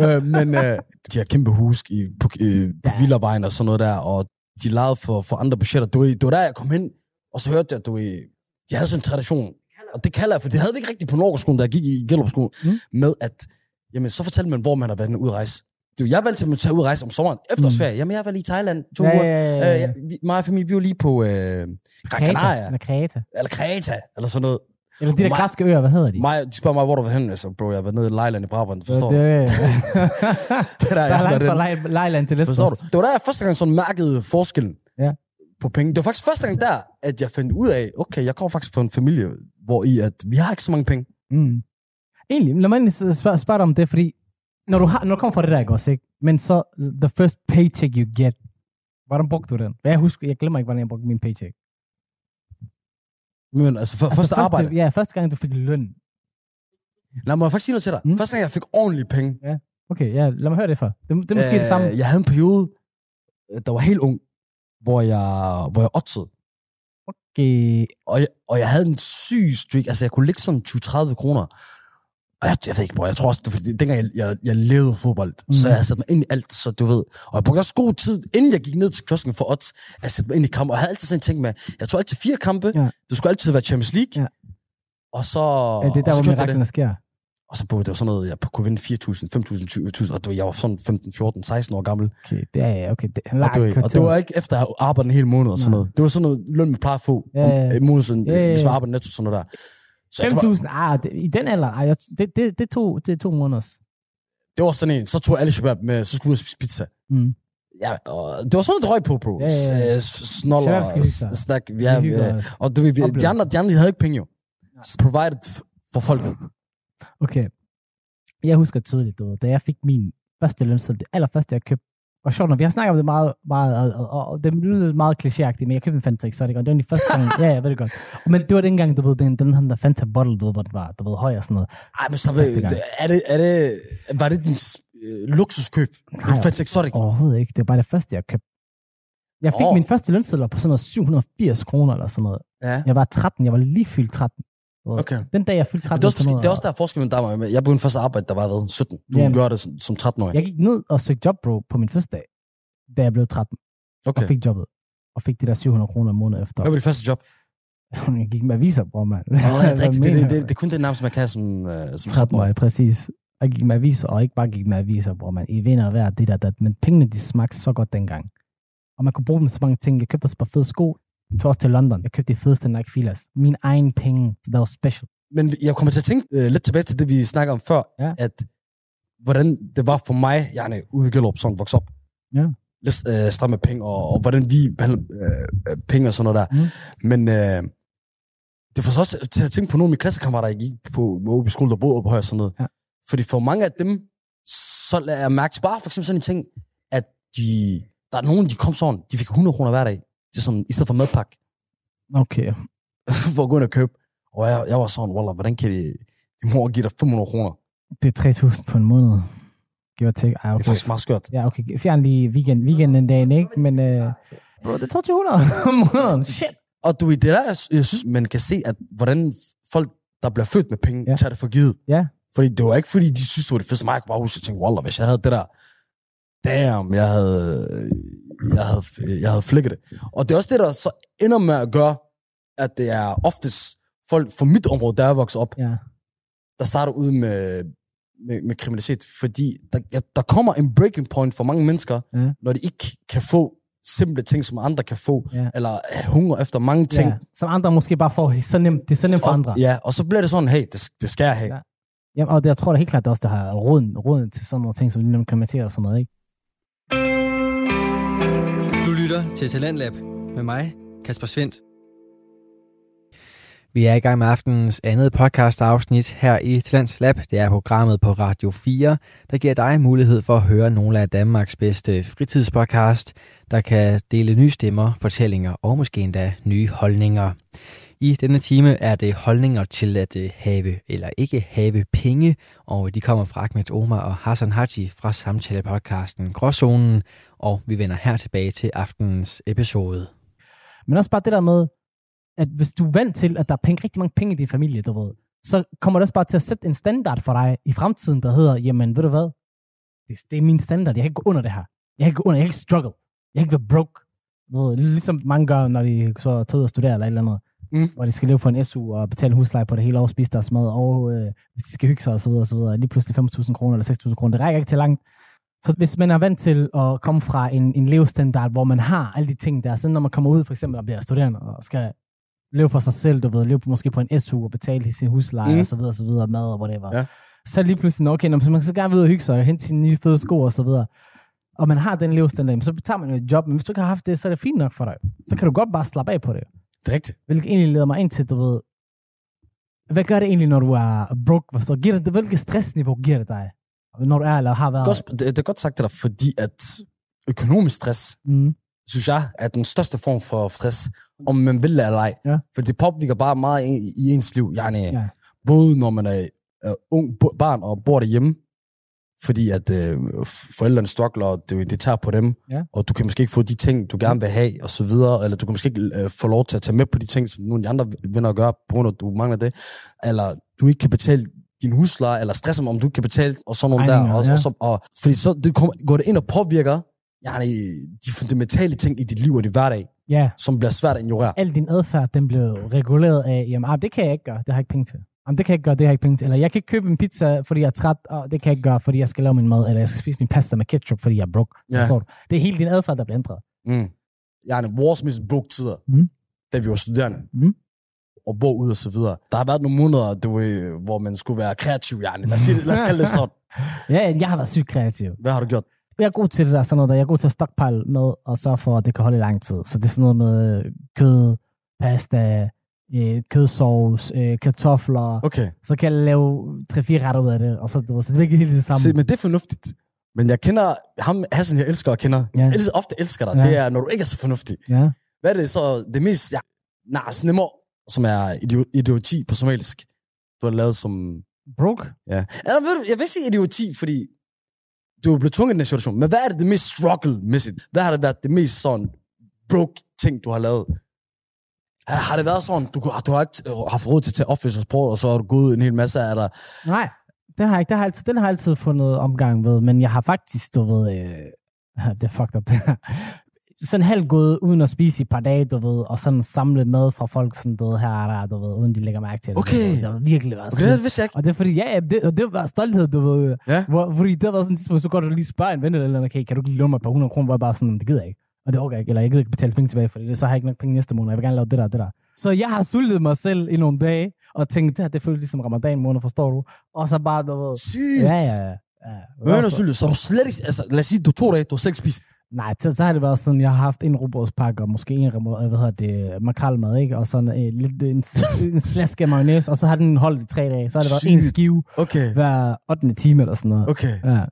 Øh, men øh, de har kæmpe hus i, på, øh, på. Villavejen og sådan noget der, og de lavede for, for andre budgetter. Det var, det var der, jeg kom hen, og så hørte jeg, at du, de havde sådan en tradition. Og det kalder jeg, for det havde vi ikke rigtigt på Norgeskolen, da jeg gik i Gellerup-skolen, Mm. mm. med at, jamen, så fortalte man, hvor man har været ude at rejse. Var, jeg til at tage ud at rejse om sommeren. Efterårsferie. Jamen, jeg var lige i Thailand to Ja, uger. ja, ja, ja. Øh, jeg, vi, mig og familie, vi var lige på øh, Gran. Canaria, Eller Kreta. eller Kreta, eller sådan noget. Eller de der Mig- græske øer, hvad hedder de? Mig, de spørger mig, hvor du var henne. Altså, bro, jeg har været nede i Lejland i Brabant, forstår det, du? det, Det der, der er langt fra Lejland til Lesbos. Forstår du? Det var der, jeg første gang sådan mærkede forskellen Ja. på penge. Det var faktisk første gang der, at jeg fandt ud af, okay, jeg kommer faktisk fra en familie, hvor i at vi har ikke så mange penge. Mm. Egentlig, lad mig egentlig spørge, spørge dig om det, fordi når du, har, når du kommer fra det der, ikke også, ikke? Men så, the first paycheck you get, hvordan brugte du den? Jeg husker, jeg glemmer ikke, hvordan jeg brugte min paycheck. Men altså, for, altså første arbejde. Ja, første gang, du fik løn. Lad mig faktisk sige noget til dig. Mm. Første gang, jeg fik ordentlige penge. Okay, ja, lad mig høre det for. Det, det er måske øh, det samme. Jeg havde en periode, øh, der var helt ung, hvor jeg, hvor jeg ottede. måske... Og jeg, og jeg havde en syg streak. Altså, jeg kunne ligge sådan 20-30 kroner. Og jeg, jeg ved ikke, bror, jeg tror også, det fordi, dengang jeg, jeg, jeg levede fodbold, mm. så jeg havde sat mig ind i alt, så du ved. Og jeg brugte også god tid, inden jeg gik ned til kiosken for odds, at sætte mig ind i kampe. Og jeg havde altid sådan en ting med, jeg tog altid fire kampe, Ja. du skulle altid være Champions League, Ja. og så... Ja, det er der, hvor miraklerne sker. Og så bro, det var sådan noget, jeg kunne vinde 4.000, 5.000, 20.000, og ved, jeg var sådan 15, 14, 16 år gammel. Okay, det er okay. Det er Og, du, og det var ikke efter at have arbejdet en hel måned og sådan Nej. noget. Det var sådan noget løn, man plejer at få Ja, ja. en måned siden, Ja, ja, ja. hvis man arbejder netto sådan noget der. Så jeg kan bare, 5.000, ah, det, i den alder, ah, jeg, det, det, det, tog, det er to måneders. det var sådan en, så tog alle shabab med, så skulle vi spise pizza. Mm. Ja, og det var sådan det røg på, bro. Ja, ja, ja. Snoller, Shabab skal hygge sig. s- snack, Vi ja, ja. Og du vi- de andre, de andre, de havde ikke penge jo. Provided for folket. Okay. Jeg husker tydeligt, du da jeg fik min første lønseddel, det allerførste, jeg købte, og sjovt nok, vi har snakket om det meget, meget og, og, og, og det lyder meget klichéagtigt, men jeg købte en Fanta, så er det var den første gang, ja, jeg ved det godt. Men det var dengang, du ved, den, den, den der Fanta bottle, du ved, hvor den var, du ved, høj og sådan noget. Ej, men så ved, gang. er det, er det, var det din øh, luksuskøb? Nej, En Fanta Exotic? Overhovedet ikke, det var bare det første, jeg købte. Jeg fik oh. min første lønseddel på sådan noget 780 kroner eller sådan noget. Ja. Jeg var 13, jeg var lige fyldt 13. Ved. Okay. Den dag, jeg fyldte 13. Men det er, også, det er også der er forskel mellem dig mig. Jeg begyndte først at arbejde, der var hvad, 17. Du Jamen. gjorde det som, som 13-årig. Jeg gik ned og søgte job, bro, på min første dag, da jeg blev 13, Okay. og fik jobbet. Og fik de der 700 kroner en måned efter. Hvad var dit første job? Jeg gik med aviser, bror, mand. Nå, det, det, det, det, det, er kun det nærmeste, man kan som, øh, som 13 13-årig. år, præcis. Jeg gik med aviser, og ikke bare gik med aviser, bror, man. I vinder hver det der, der. Men pengene, de smagte så godt dengang. Og man kunne bruge dem så mange ting. Jeg købte også bare fede sko. Jeg tog også til London. Jeg købte de fedeste Nike Filas. Min egen penge. Så det var special. Men jeg kommer til at tænke øh, lidt tilbage til det, vi snakker om før, Ja. at hvordan det var for mig, jeg ude i Gellerup, sådan vokset op. Ja. Lidt øh, stramme med penge, og, og hvordan vi behandler øh, penge og sådan noget der. Mm. Men øh, det får så også til at tænke på nogle af mine klassekammerater, jeg gik på med OB skole, der boede oppe og sådan noget. Ja. Fordi for mange af dem, så lader jeg mærke til bare for eksempel sådan en ting, at de, der er nogen, de kom sådan, de fik 100 kroner hver dag, til sådan, i stedet for madpakke, Okay. for at gå ind og købe. Og jeg, jeg var sådan, wallah, hvordan kan de, de mor give dig 500 kroner? Det er 3.000 på en måned. Give take. Ej, Det er okay. faktisk meget skørt. Ja, okay. Fjern lige weekend, weekenden dagen, ikke? Men øh, bro, det er 2200 om måneden. Shit. Og du ved, det er der, jeg, jeg synes, man kan se, at hvordan folk, der bliver født med penge, Ja. tager det for givet. Ja. Fordi det var ikke, fordi de synes, det var det fedeste. Mig, jeg kunne bare huske, at tænke, wallah, hvis jeg havde det der, damn, jeg havde, jeg havde, jeg havde flækket det. Og det er også det, der så ender med at gøre, at det er oftest folk fra mit område, der er vokset op, Ja. der starter ud med, med, med kriminalitet. Fordi der, ja, der kommer en breaking point for mange mennesker, Ja. når de ikke kan få simple ting, som andre kan få, Ja. eller hunger efter mange ting. ja. Som andre måske bare får så nemt. Det er så nemt for andre. Og, ja, og så bliver det sådan, hey, det, det skal jeg have. Ja. Ja. Jamen, og det, jeg tror da helt klart, det er også der har råden, råden til sådan nogle ting, som lige kriminalitet og sådan noget, ikke? Du lytter til Talentlab med mig, Kasper Svendt. Vi er i gang med aftenens andet podcast afsnit her i Talents Lab. Det er programmet på Radio 4, der giver dig mulighed for at høre nogle af Danmarks bedste fritidspodcast, der kan dele nye stemmer, fortællinger og måske endda nye holdninger. I denne time er det holdninger til at øh, have eller ikke have penge, og de kommer fra Ahmed Omar og Hassan Haji fra samtalepodcasten Gråzonen, og vi vender her tilbage til aftenens episode. Men også bare det der med, at hvis du er vant til, at der er penge, rigtig mange penge i din familie, du ved, så kommer det også bare til at sætte en standard for dig i fremtiden, der hedder, jamen ved du hvad, det, det er min standard, jeg kan ikke gå under det her. Jeg kan ikke gå under, jeg kan ikke struggle. Jeg kan ikke være broke. Du ved, ligesom mange gør, når de så tager ud og studerer eller et eller andet. Mm. Hvor de skal leve for en SU og betale husleje på det hele år, spise deres mad, og øh, hvis de skal hygge sig og så videre, og så videre, lige pludselig 5.000 kroner eller 6.000 kroner, det rækker ikke til langt. Så hvis man er vant til at komme fra en, en levestandard, hvor man har alle de ting der, så når man kommer ud for eksempel og bliver studerende og skal leve for sig selv, du ved, leve på, måske på en SU og betale sin husleje Mm. og så videre, og så videre, mad og whatever. Ja. Så lige pludselig, okay, når man så gerne vil ud og hygge sig og hente sine nye fede sko og så videre, og man har den levestandard, så tager man jo et job, men hvis du ikke har haft det, så er det fint nok for dig. Så kan du godt bare slappe af på det. Det er rigtigt. Hvilket egentlig leder mig ind til, du ved, hvad gør det egentlig, når du er broke? Forstår? Giver det, hvilket stressniveau giver det dig? Når du er eller har været... Godt, det, det er godt sagt det der, fordi at økonomisk stress, Mm, synes jeg, er den største form for stress, om man vil eller ej. Ja. For det påvirker bare meget i, i ens liv. Yani, Ja. Både når man er, er ung barn og bor derhjemme, fordi at øh, forældrene struggler, og det, det tager på dem, Ja. og du kan måske ikke få de ting, du gerne vil have, og så videre, eller du kan måske ikke øh, få lov til at tage med på de ting, som nogle af de andre venner gør, på grund af, at du mangler det, eller du ikke kan betale din husleje, eller stresser om du kan betale, og sådan nogle der, og, ja. og, så, og, fordi så det kommer, går det ind og påvirker yani, de fundamentale ting i dit liv og dit hverdag, Ja, som bliver svært at ignorere. al din adfærd, den blev reguleret af, jamen, ah, det kan jeg ikke gøre, det har jeg ikke penge til. Jamen, det kan jeg ikke gøre, det har jeg ikke penge til. Eller jeg kan ikke købe en pizza, fordi jeg er træt, og det kan jeg ikke gøre, fordi jeg skal lave min mad. Eller jeg skal spise min pasta med ketchup, fordi jeg er broke. Ja. Ja. Det er hele din adfærd, der bliver ændret. Mm. Yani, vores mest broke tider, Mm. da vi var studerende, Mm. Og bor ud og så videre. Der har været nogle måneder, du, ved, hvor man skulle være kreativ, yani. Lad os, sige det, lad os kalde det sådan. Ja, jeg har været sygt kreativ. Hvad har du gjort? Jeg er god til det der, sådan noget der. Jeg er god til at stockpile med, og sørge for, at det kan holde i lang tid. Så det er sådan noget med kød, pasta, øh, kødsovs, øh, kartofler. Okay. Så kan jeg lave 3-4 retter ud af det, og så, du så det er ikke helt det samme. Se, men det er fornuftigt. Men jeg kender ham, Hassan, jeg elsker og kender. Ja. Jeg elsker, ofte elsker dig. Ja. Det er, når du ikke er så fornuftig. Ja. Hvad er det så, det mest, ja, nemmere, som er idio- idioti på somalisk, du har lavet som... Broke? Ja. Eller, ved du, jeg vil ikke sige idioti, fordi du er blevet tvunget i den situation. Men hvad er det, det mest struggle-mæssigt? Hvad har det været det mest sådan broke ting, du har lavet? Har har det været sådan, du, du har ikke øh, haft råd til at tage office og sport, og så har du gået en hel masse af der? Nej, det har jeg ikke. Det har altid, den har jeg altid fundet omgang ved, men jeg har faktisk, du ved, øh, det er fucked up. Sådan halvt gået uden at spise i et par dage, du ved, og sådan samle mad fra folk, sådan, du ved, her og der, du ved, uden de lægger mærke til det. Okay. Du. Det var virkelig været Okay, det vidste jeg ikke. Og det er fordi, ja, det, og det var stolthed, du ved. Ja. Hvor, fordi det var sådan et tidspunkt, så går du lige spørge en ven eller noget, okay, kan du ikke lige låne mig et par hundrede kroner, hvor jeg bare sådan, det gider jeg ikke. Og det orker jeg ikke, eller jeg gider ikke betale penge tilbage, for det, så har jeg ikke nok penge næste måned, jeg vil gerne lave det der, det der. Så jeg har sultet mig selv i nogle dage, og tænkt, det her, det føles ligesom ramadan måned, forstår du? Og så bare, du ved, Sygt. ja, ja, ja. ja. Hvad er så- det, så du slet ikke... Altså, lad os sige, du to dage, du har slet ikke spist. Nej, så, så har det været sådan, jeg har haft en robotspakke, og måske en remo- hvad hedder det, makrelmad, ikke? Og sådan øh, lidt, en, en slaske af mayonnaise, og så har den holdt i tre dage. Så har det været en Sygt. skive Okay. hver 8. time eller sådan noget. Okay. Ja.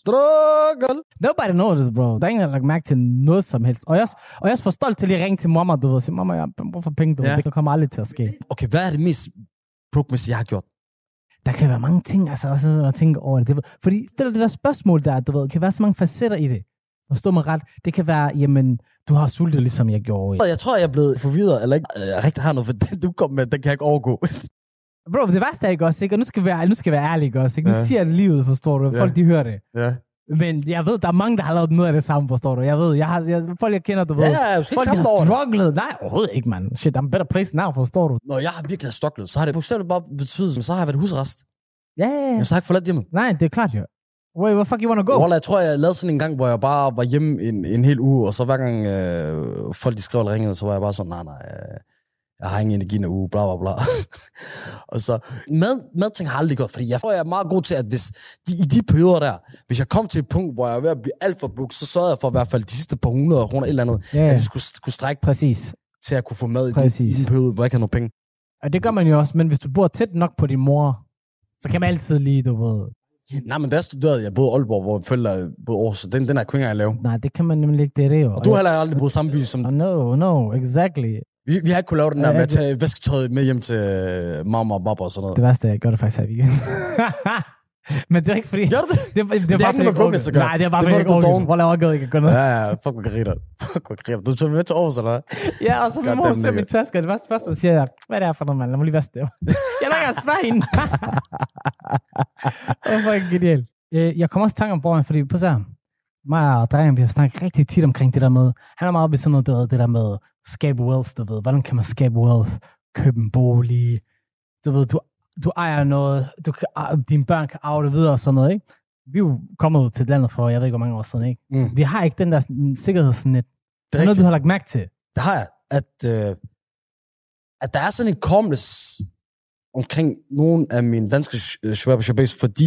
Struggle. Nobody knows this, bro. Der er ingen, der har lagt mærke til noget som helst. Og jeg, er også- og jeg er også for stolt til at ringe til mamma, du ved, og sige, mamma, jeg har brug for penge, du Ja. ved. Det kommer aldrig til at ske. Okay, hvad er det mest broke jeg har gjort? Der kan være mange ting, altså også at tænke over det. det fordi stiller det der spørgsmål der, du ved, kan være så mange facetter i det. Forstå mig ret. Det kan være, jamen, du har sultet, ligesom jeg gjorde. Jeg tror, jeg er blevet forvirret, eller ikke øh, rigtig har noget, for den, du kom med, den kan jeg ikke overgå. Bro, det værste er ikke også, ikke? Og nu skal vi være, nu skal vi være ærlige, ikke også? Ikke? Nu Ja. siger jeg det livet, forstår du? Ja. Folk, de hører det. ja. Men jeg ved, der er mange, der har lavet noget af det samme, forstår du? Jeg ved, jeg har, jeg, folk, jeg kender, du ved. Ja, jeg ikke folk, har strugglet. Nej, overhovedet ikke, mand. Shit, I'm better place now, forstår du? Når jeg har virkelig strugglet, så har det på eksempel bare betydet, så har jeg været husrest. Ja, ja, ja. Jeg har ikke forladt hjemmet. Nej, det er klart, jo. Wait, where fuck you wanna go? Wallah, jeg tror, jeg lavede sådan en gang, hvor jeg bare var hjemme en, en hel uge, og så hver gang øh, folk de skrev eller ringede, så var jeg bare sådan, nej, nej, øh, jeg har ingen energi i en uge, bla bla bla. og så, mad, madting har jeg aldrig gjort, fordi jeg tror, jeg er meget god til, at hvis de, i de perioder der, hvis jeg kom til et punkt, hvor jeg er ved at blive alt for brugt, så sørgede jeg for i hvert fald de sidste par hundrede kroner, et eller andet, Ja, at ja. jeg skulle, skulle strække Præcis. til at kunne få mad i, den, Præcis. i den periode, hvor jeg ikke havde nogen penge. Og det gør man jo også, men hvis du bor tæt nok på din mor, så kan man altid lige, du ved... Nej, men jeg studerede, jeg boede i Aalborg, hvor forældre boede Aarhus, så den, den er jeg ikke engang lave. Nej, det kan man nemlig ikke, det er det jo. Og du har heller aldrig boet i samme by som... Oh, no, no, exactly. Vi, vi har ikke kunnet lave den der med at det- tage vasketøjet med hjem til øh, mamma og baba og sådan noget. Det værste er, jeg gør det faktisk her i weekenden. men det er ikke fordi... Gør du det? Det, det, det, det bare ikke noget med jeg at gøre. Nej, det er bare er fordi, jeg er ikke. Hvor laver jeg ikke gøre noget. Ja, ja, fuck, hvor griner. Fuck, hvor griner. Du tog med til Aarhus, eller hvad? Ja, og så min mor ser min taske, og det første første, så siger hvad er det her for noget, mand? Lad mig lige vaske det. jeg er ikke spørge hende. det er fucking genialt. Øh, Jeg kommer også i tanke om Borgen, fordi på så mig og drengen, vi har snakket rigtig tit omkring det der med, han er meget i sådan noget, ved, det der med skabe wealth, du ved, hvordan kan man skabe wealth, købe en bolig, du ved, du, du ejer noget, du kan, dine børn kan arve det videre og sådan noget, ikke? Vi er jo kommet til landet for, jeg ved ikke, hvor mange år siden, ikke? Mm. Vi har ikke den der sikkerhedsnet. Det Det er er noget, du har lagt mærke til. Det har jeg. At, øh, at der er sådan en komles omkring nogle af mine danske øh, shabab shababs, fordi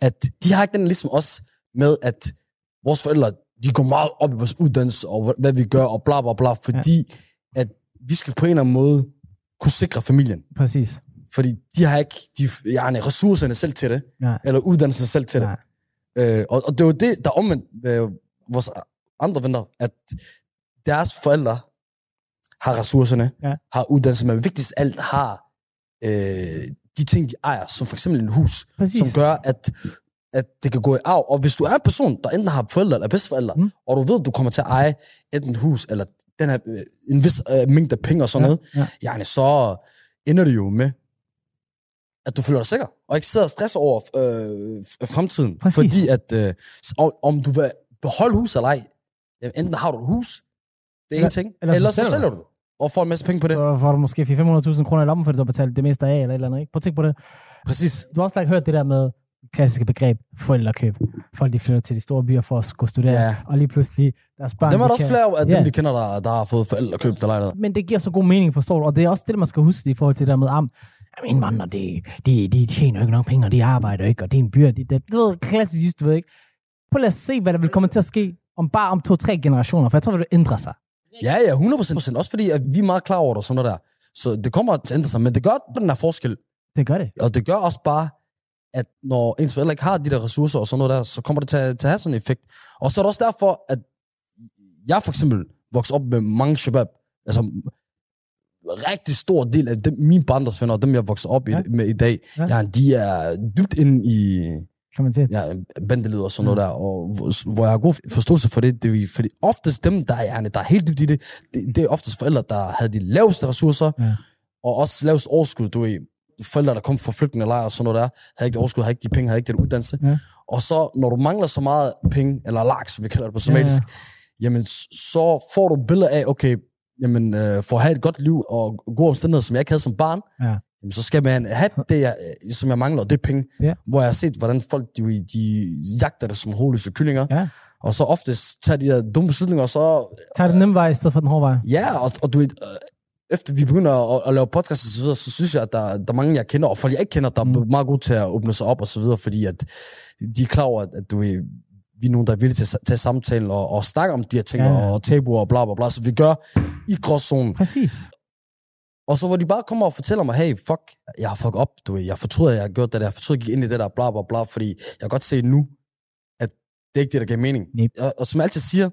at de har ikke den ligesom os med, at vores forældre, de går meget op i vores uddannelse, og hvad vi gør, og bla bla bla, fordi ja. at vi skal på en eller anden måde kunne sikre familien. Præcis. Fordi de har ikke de, yani, ressourcerne selv til det, Nej. eller uddannelsen selv til det. Nej. Øh, og, og det er jo det, der er omvendt ved vores andre venner, at deres forældre har ressourcerne, Ja. har uddannelse, men vigtigst alt har øh, de ting, de ejer, som for eksempel en hus, Præcis. som gør, at at det kan gå i arv. Og hvis du er en person, der enten har forældre eller bedsteforældre, Mm. og du ved, at du kommer til at eje enten hus, eller den her, øh, en vis øh, mængde penge og sådan Ja, noget, ja. ja. så ender det jo med, at du føler dig sikker, og ikke sidder og stresser over øh, fremtiden. Præcis. Fordi at, øh, om, du vil beholde hus eller ej, jamen, enten har du et hus, det er en ting, eller eller, så så sælger du det, og får en masse penge på det. Så får du måske 400-500.000 kroner i lommen, fordi du har betalt det meste af, eller et eller andet, ikke? Prøv at tænke på det. Præcis. Du har også like, hørt det der med klassiske begreb, forældrekøb. Folk, de flytter til de store byer for at gå studere, Ja. og lige pludselig deres børn... Dem er de der også kan- flere af Ja. dem, vi kender, der, der har fået forældre købt der lejlighed. Men det giver så god mening, forstår du? Og det er også det, man skal huske i forhold til det der med, am, jamen, indvandrere, de, de, de tjener jo ikke nok penge, og de arbejder ikke, og det er en byrde. Det, det, du ved, klassisk just, du ved ikke. Prøv lige at se, hvad der vil komme til at ske om bare om to-tre generationer, for jeg tror, det vil ændre sig. Ja, ja, 100%. Også fordi, at vi er meget klar over det og sådan noget der. Så det kommer til at ændre sig, men det gør den her forskel. Det gør det. Og det gør også bare, at når ens forældre ikke har de der ressourcer og sådan noget der, så kommer det til at, til at have sådan en effekt. Og så er det også derfor, at jeg for eksempel vokser op med mange shabab. Altså, rigtig stor del af dem, mine barndomsvenner, og dem jeg vokser op Ja. i, med i dag, Ja. ja. De er dybt inde i til. ja, bandelivet og sådan noget der, og hvor, hvor jeg har god forståelse for det, det er, fordi oftest dem, der er, der er helt dybt i det, det, det er oftest forældre, der havde de laveste ressourcer, Ja. og også lavest overskud, du ved, forældre, der kom fra flygtningelejre og sådan noget der, havde ikke det overskud, havde ikke de penge, havde ikke den uddannelse. Ja. Og så, når du mangler så meget penge, eller laks, som vi kalder det på somalisk, Ja, jamen, s- så får du billeder af, okay, jamen, øh, for at have et godt liv og gode omstændigheder, som jeg ikke havde som barn, Ja. jamen, så skal man have det, jeg, øh, som jeg mangler, og det er penge. Ja. Hvor jeg har set, hvordan folk, de, de jagter det som hovedløse kyllinger, Ja. og så oftest tager de her dumme beslutninger, og så Tag den nemme vej i stedet for den hårde vej. Ja, og, og du ved, øh, efter vi begynder at, at lave podcast og så videre, så synes jeg, at der, der er mange, jeg kender, og folk, jeg ikke kender, der Mm. er meget gode til at åbne sig op og så videre, fordi at de er klar over, at, at du ved, vi er nogen, der er villige til at tage samtalen og, og snakke om de her ting, Ja. ja. og tabuer og bla bla bla, så vi gør i gråzonen. Præcis. Og så hvor de bare kommer og fortæller mig, hey, fuck, jeg har fucket op, du ved, jeg fortryder, at jeg har gjort det der, jeg fortryder, at jeg gik ind i det der, bla bla bla, fordi jeg kan godt se nu, at det er ikke det, der giver mening. Yep. Og, og som jeg altid siger,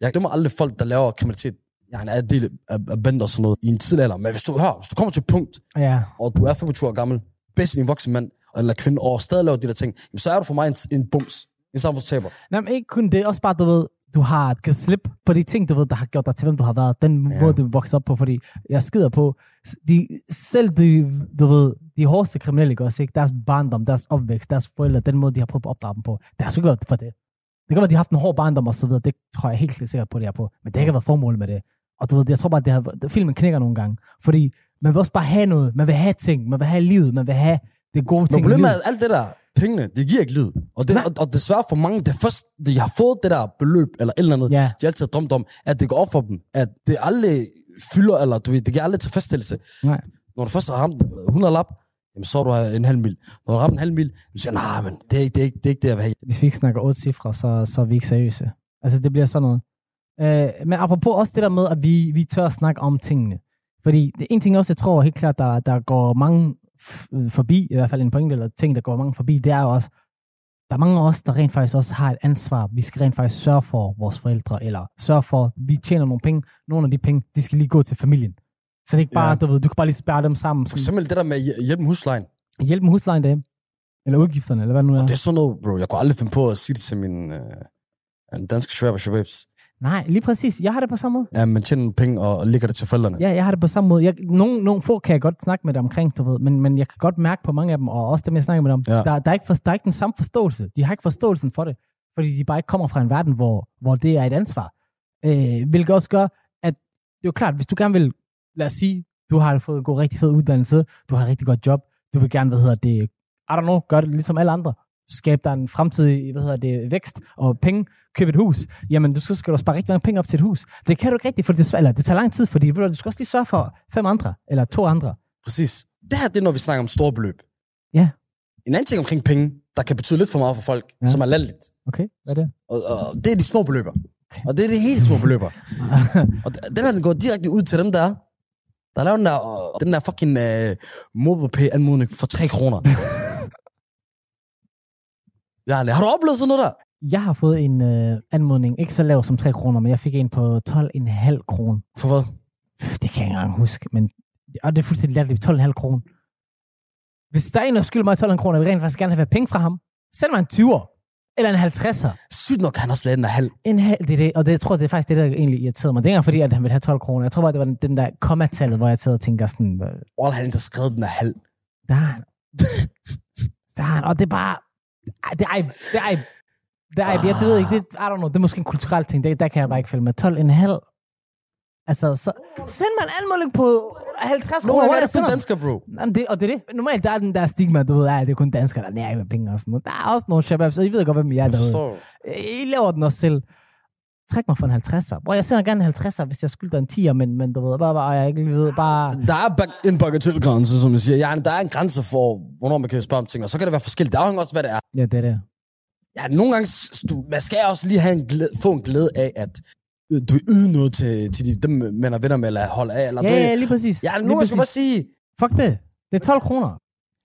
jeg dømmer aldrig folk, der laver kriminalitet, jeg er en del af, af bander og sådan noget, i en tidlig alder. Men hvis du, hør, hvis du kommer til et punkt, Ja. og du er 25 år gammel, bedst en voksen mand eller kvinde, og stadig laver de der ting, jamen, så er du for mig en, en bums, en samfundstaber. Nej, men ikke kun det. Også bare, du ved, du har givet slip på de ting, du ved, der har gjort dig til, hvem du har været. Den Ja. måde, du vokser op på, fordi jeg skider på, de, selv de, du ved, de hårdeste kriminelle, ikke også, ikke? deres barndom, deres opvækst, deres forældre, den måde, de har prøvet at opdrage dem på, det har sgu været for det. Det kan være, de har haft en hård barndom og så videre, det tror jeg helt sikkert på, det er på. Men det har ikke været formålet med det. Og du ved, jeg tror bare, det har, filmen knækker nogle gange. Fordi man vil også bare have noget. Man vil have ting. Man vil have livet. Man vil have det gode Men ting i problemet er, at alt det der, pengene, det giver ikke lyd. Og, det, og, og desværre for mange, det først, de har fået det der beløb, eller et eller andet, Ja. de altid har drømt om, at det går op for dem, at det aldrig fylder, eller du ved, det giver aldrig tilfredsstillelse. Nej. Når du først har ramt 100 lap, jamen, så er du en halv mil. Når du har en halv mil, så siger nej, men det er, ikke, det, er ikke, det er ikke det, jeg vil have. hvis vi ikke snakker otte cifre, så, så er vi ikke seriøse. Altså, det bliver sådan noget. Øh, men apropos også det der med, at vi, vi tør at snakke om tingene. Fordi det er en ting også, jeg tror helt klart, der, der går mange øh, forbi, i hvert fald en pointe eller ting, der går mange forbi, det er jo også, der er mange af os, der rent faktisk også har et ansvar. Vi skal rent faktisk sørge for vores forældre, eller sørge for, at vi tjener nogle penge. Nogle af de penge, de skal lige gå til familien. Så det er ikke bare, Ja. du ved, du kan bare lige spærre dem sammen. For eksempel det der med at hjæ- hjælpe med huslejen. Hjælp med huslejen derhjemme. Eller udgifterne, eller hvad det nu er. Og det er sådan noget, bro, jeg kunne aldrig finde på at sige det til min øh, en dansk shabab shababs. Nej, lige præcis. Jeg har det på samme måde. Ja, man tjener penge og lægger det til forældrene. Ja, jeg har det på samme måde. Jeg, nogle, nogle få kan jeg godt snakke med dem omkring, du ved, men, men jeg kan godt mærke på mange af dem, og også dem, jeg snakker med dem, Ja. der, der, er ikke for, der er ikke den samme forståelse. De har ikke forståelsen for det, fordi de bare ikke kommer fra en verden, hvor, hvor det er et ansvar. Øh, hvilket også gør, at det er jo klart, hvis du gerne vil, lad os sige, du har fået god, rigtig fed uddannelse, du har et rigtig godt job, du vil gerne, hvad hedder det, I don't know, gøre det ligesom alle andre, skabe dig en fremtidig, hvad hedder det, vækst og penge, købe et hus, jamen du så skal du spare rigtig mange penge op til et hus. Det kan du ikke rigtigt, for det, er eller det tager lang tid, fordi du, skal også lige sørge for fem andre, eller to andre. Præcis. Det her, det er, når vi snakker om store beløb. Ja. En anden ting omkring penge, der kan betyde lidt for meget for folk, Ja. som er latterligt. Okay, hvad er det? Og, og, det er de små beløber. Og det er de helt små beløber. og den her, den går direkte ud til dem, der er. Der er lavet den der, øh, den der fucking uh, MobilePay-anmodning for 3 kroner. ja, har du oplevet sådan noget der? jeg har fået en øh, anmodning, ikke så lav som 3 kroner, men jeg fik en på 12,5 kroner. For hvad? Det kan jeg ikke engang huske, men og det er fuldstændig latterligt. 12,5 kroner. Hvis der er en, der skylder mig 12,5 kroner, jeg vil rent faktisk gerne have penge fra ham, Send mig en 20'er. Eller en 50'er. Sygt nok, han også lavede den af halv. En halv, det er det, og det, jeg tror, det er faktisk det, der egentlig irriterede mig. Det er ikke fordi, at han ville have 12 kroner. Jeg tror bare, det var den, den der kommatallet, hvor jeg sidder og tænker sådan, øh, han der skrev den af halv. der har han. Der har han, og det er bare, det er, det er, det er, jeg ved ikke, det, I don't know, det er måske en kulturel ting, det, der kan jeg bare ikke følge med. 12 en halv. Altså, så send mig en anmelding på 50 Nogle kroner. gange hvor er det dansker, bro. Jamen det, og det er det. Normalt der er den der stigma, du ved, at det er kun danskere, der er nær med penge og sådan noget. Der er også nogle shababs, og I ved godt, hvem I er derude. I laver den også selv. Træk mig for en 50'er. Bror, jeg sender gerne en 50'er, hvis jeg skylder en 10'er, men, men du ved, bare, bare, jeg ikke ved, bare... Der er bag- en bagatelgrænse, som jeg siger. Ja, der er en grænse for, hvornår man kan spørge om ting, og så kan det være forskelligt. Det afhænger også, hvad det er. Ja, det er det. Ja, nogle gange, du, man skal også lige have en glæde, få en glæde af, at du yder noget til, til de, dem, man er venner med, eller holder af. Eller Ja, du, ja, lige præcis. ja, gange skal man bare sige, Fuck det. Det er 12 kroner.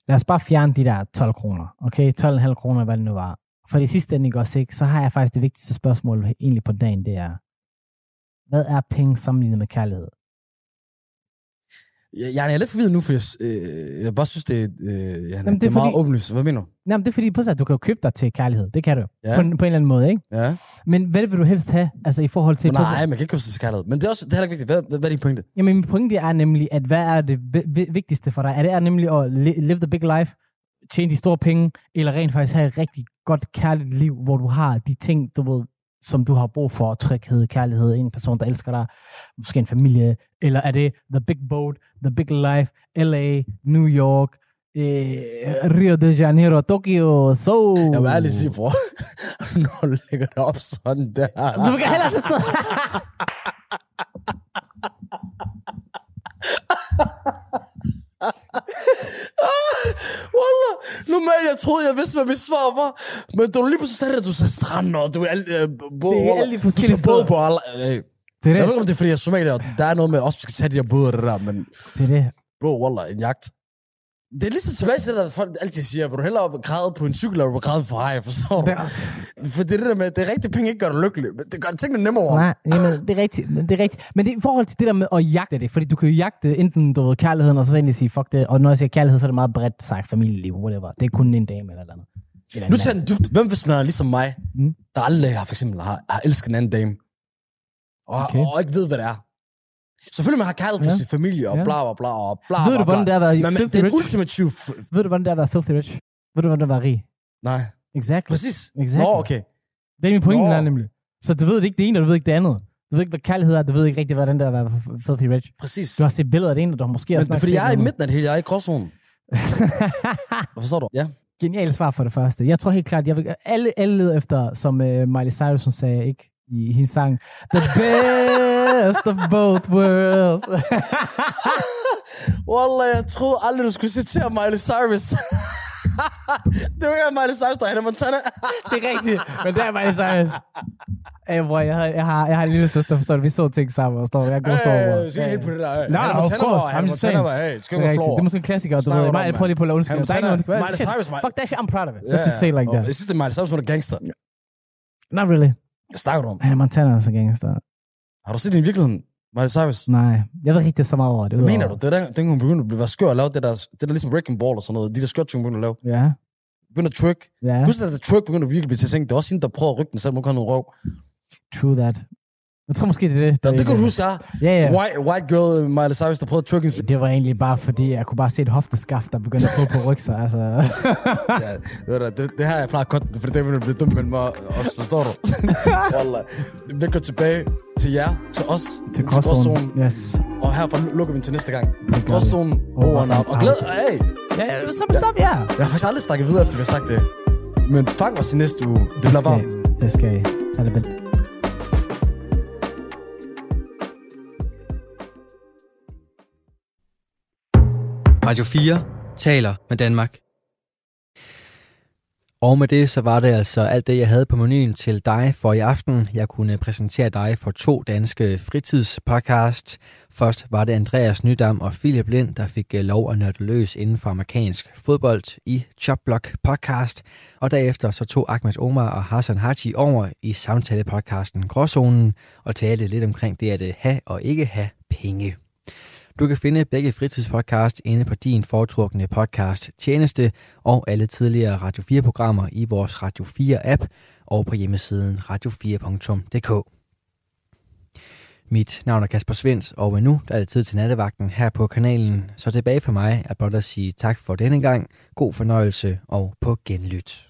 Lad os bare fjerne de der 12 kroner. Okay, 12,5 kroner, hvad det nu var. For det sidste ende, også, ikke? så har jeg faktisk det vigtigste spørgsmål egentlig på dagen, det er, hvad er penge sammenlignet med kærlighed? Jeg, jeg er lidt forvirret nu, for jeg, øh, jeg bare synes, det, øh, ja, det, er det er meget fordi- åbenlyst. Hvad mener du? Nej, men det er fordi, på sig, du kan jo købe dig til kærlighed. Det kan du. Ja. På, en- på en eller anden måde, ikke? Ja. Men hvad vil du helst have, altså i forhold til... Men nej, man kan ikke købe sig til kærlighed. Men det er, også, det er heller ikke vigtigt. Hvad, hvad, hvad er din pointe? Jamen, min pointe er nemlig, at hvad er det vi- vi- vigtigste for dig? Er det er nemlig at li- live the big life, tjene de store penge, eller rent faktisk have et rigtig godt kærligt liv, hvor du har de ting, du ved, som du har brug for, tryghed, kærlighed, en person, der elsker dig, måske en familie, eller er det the big boat, the big life, LA, New York, eh, Rio de Janeiro, Tokyo, so... Jeg vil ærligt sige, bror. Når du lægger det op sådan der. Du kan heller til sted. Wallah, normalt jeg troede, jeg vidste, hvad mit svar var. Men du lige pludselig sagde det, du sagde strand, og du er alle, øh, både, Det er alle de forskellige Du steder. på alle. Øh, Det er jeg ved det. ikke, om det er, fordi jeg er somalier, og der er noget med, også skal tage de der både og det der, men Det er det. bro, wallah, en jagt. Det er ligesom tilbage til det, der folk altid siger, vil du hellere op og græde på en cykel, eller græde for hej, forstår du? Det For det er det der med, det er rigtigt, penge ikke gør dig lykkelig, men det gør tingene nemmere. Nej, jamen, det er rigtigt. men Det er rigtigt. Men det i forhold til det der med at jagte det, fordi du kan jo jagte enten du ved, kærligheden, og så egentlig sige, fuck det. Og når jeg siger kærlighed, så er det meget bredt sagt, familieliv, whatever. Det er kun en dame eller et eller andet. Eller Nu tager den dybt. Hvem hvis man er ligesom mig, Mm. der aldrig har, for eksempel, har, har elsket en anden dame, og, Okay. okay. og ikke ved, hvad det er. Selvfølgelig, man har kærlighed for Ja. sin familie, og Ja. bla bla bla, og bla Ved du, hvordan det er at være Men, filthy er rich? ultimativ... F- Ved du, hvordan det er at være filthy rich? Ved du, hvordan det er at være rig? Nej, Exactly. præcis. Exactly. Nå, okay. Det er min pointe, der nemlig. Så du ved ikke det ene, og du ved ikke det andet. Du ved ikke, hvad kærlighed er, du ved ikke rigtig, hvordan det er at være f- filthy rich. Præcis. Du har set billeder af det ene, og du har måske Men det er fordi, jeg er i midten af det hele. Jeg er i gråzonen. Forstår du? Ja. Genialt svar for det første. Jeg tror helt klart, jeg vil, alle, alle leder efter, som uh, Miley Cyrus hun sagde, ikke? Hendes sang, The best of both worlds. Wallah, jeg troede aldrig, du skulle citere Miley Cyrus. det var ikke Miley Cyrus, der er Montana. det er rigtigt, men det er Miley Cyrus. Hey, bror, jeg har, jeg har, jeg har en lille søster, forstår du? Vi så ting sammen, forstår du? Jeg god stor, bror. Øh, skal ikke helt på det der. Nej, Hannah of course. I'm just saying. hey, skal Det er være flår. Det er måske en klassiker, du ved. Nej, prøv lige på at lade Hannah undskyld. Der er ikke nogen, Miley Cyrus. Fuck that shit, I'm proud of it. Let's just say like that. Synes, det er Miley Cyrus, hun er gangster. Not really. Hvad snakker du om? Er Montana, så gangster. Har du set det i virkeligheden? Miley Cyrus? Nej, jeg ved ikke rigtig så meget over det. Hvad mener du? Det er den, hun begyndte at blive skør og lave det der, det der ligesom Wrecking Ball og sådan noget. De der skør ting, hun begyndte at lave. Ja, Begyndte at twerk. ja. Husk, at der twerk begyndte at virkelig blive til ting. Det er også hende, der prøver at rykke den, selvom hun kan noget røv. True that. Jeg tror måske, det er det. Der- det kan du huske, ja. Ja, ja. White, white girl Miley Cyrus, der prøvede at en Det var egentlig bare fordi, jeg kunne bare se et hofteskaft, der begyndte at gå på ryg sig. Altså. Ja, du, det, det her er plejer godt, for det vil blive dum med mig også, forstår du? Wallah. Vi går tilbage til jer, til os, til gråzonen. Yes. og herfra lukker vi til næste gang. Gråzonen, over and out. Og glæd, hey, Ja, ja, så stop, ja. jeg har faktisk aldrig snakket videre, efter vi har sagt det. Men fang os i næste uge. Det bliver skal varmt. Det skal I. Ha' det Radio 4 taler med Danmark. Og med det, så var det altså alt det, jeg havde på menuen til dig for i aften. Jeg kunne præsentere dig for to danske fritidspodcasts. Først var det Andreas Nydam og Philip Lind, der fik øh, lov at nørde løs inden for amerikansk fodbold i Chopblock podcast. Og derefter så tog Ahmed Omar og Hassan Haji over i samtalepodcasten Gråzonen og talte lidt omkring det at øh, have og ikke have penge. Du kan finde begge fritidspodcast inde på din foretrukne podcast tjeneste og alle tidligere Radio 4-programmer i vores Radio 4-app og på hjemmesiden radio4.dk. Mit navn er Kasper Svens, og nu der er det tid til nattevagten her på kanalen. Så tilbage for mig er blot at sige tak for denne gang, god fornøjelse og på genlyt.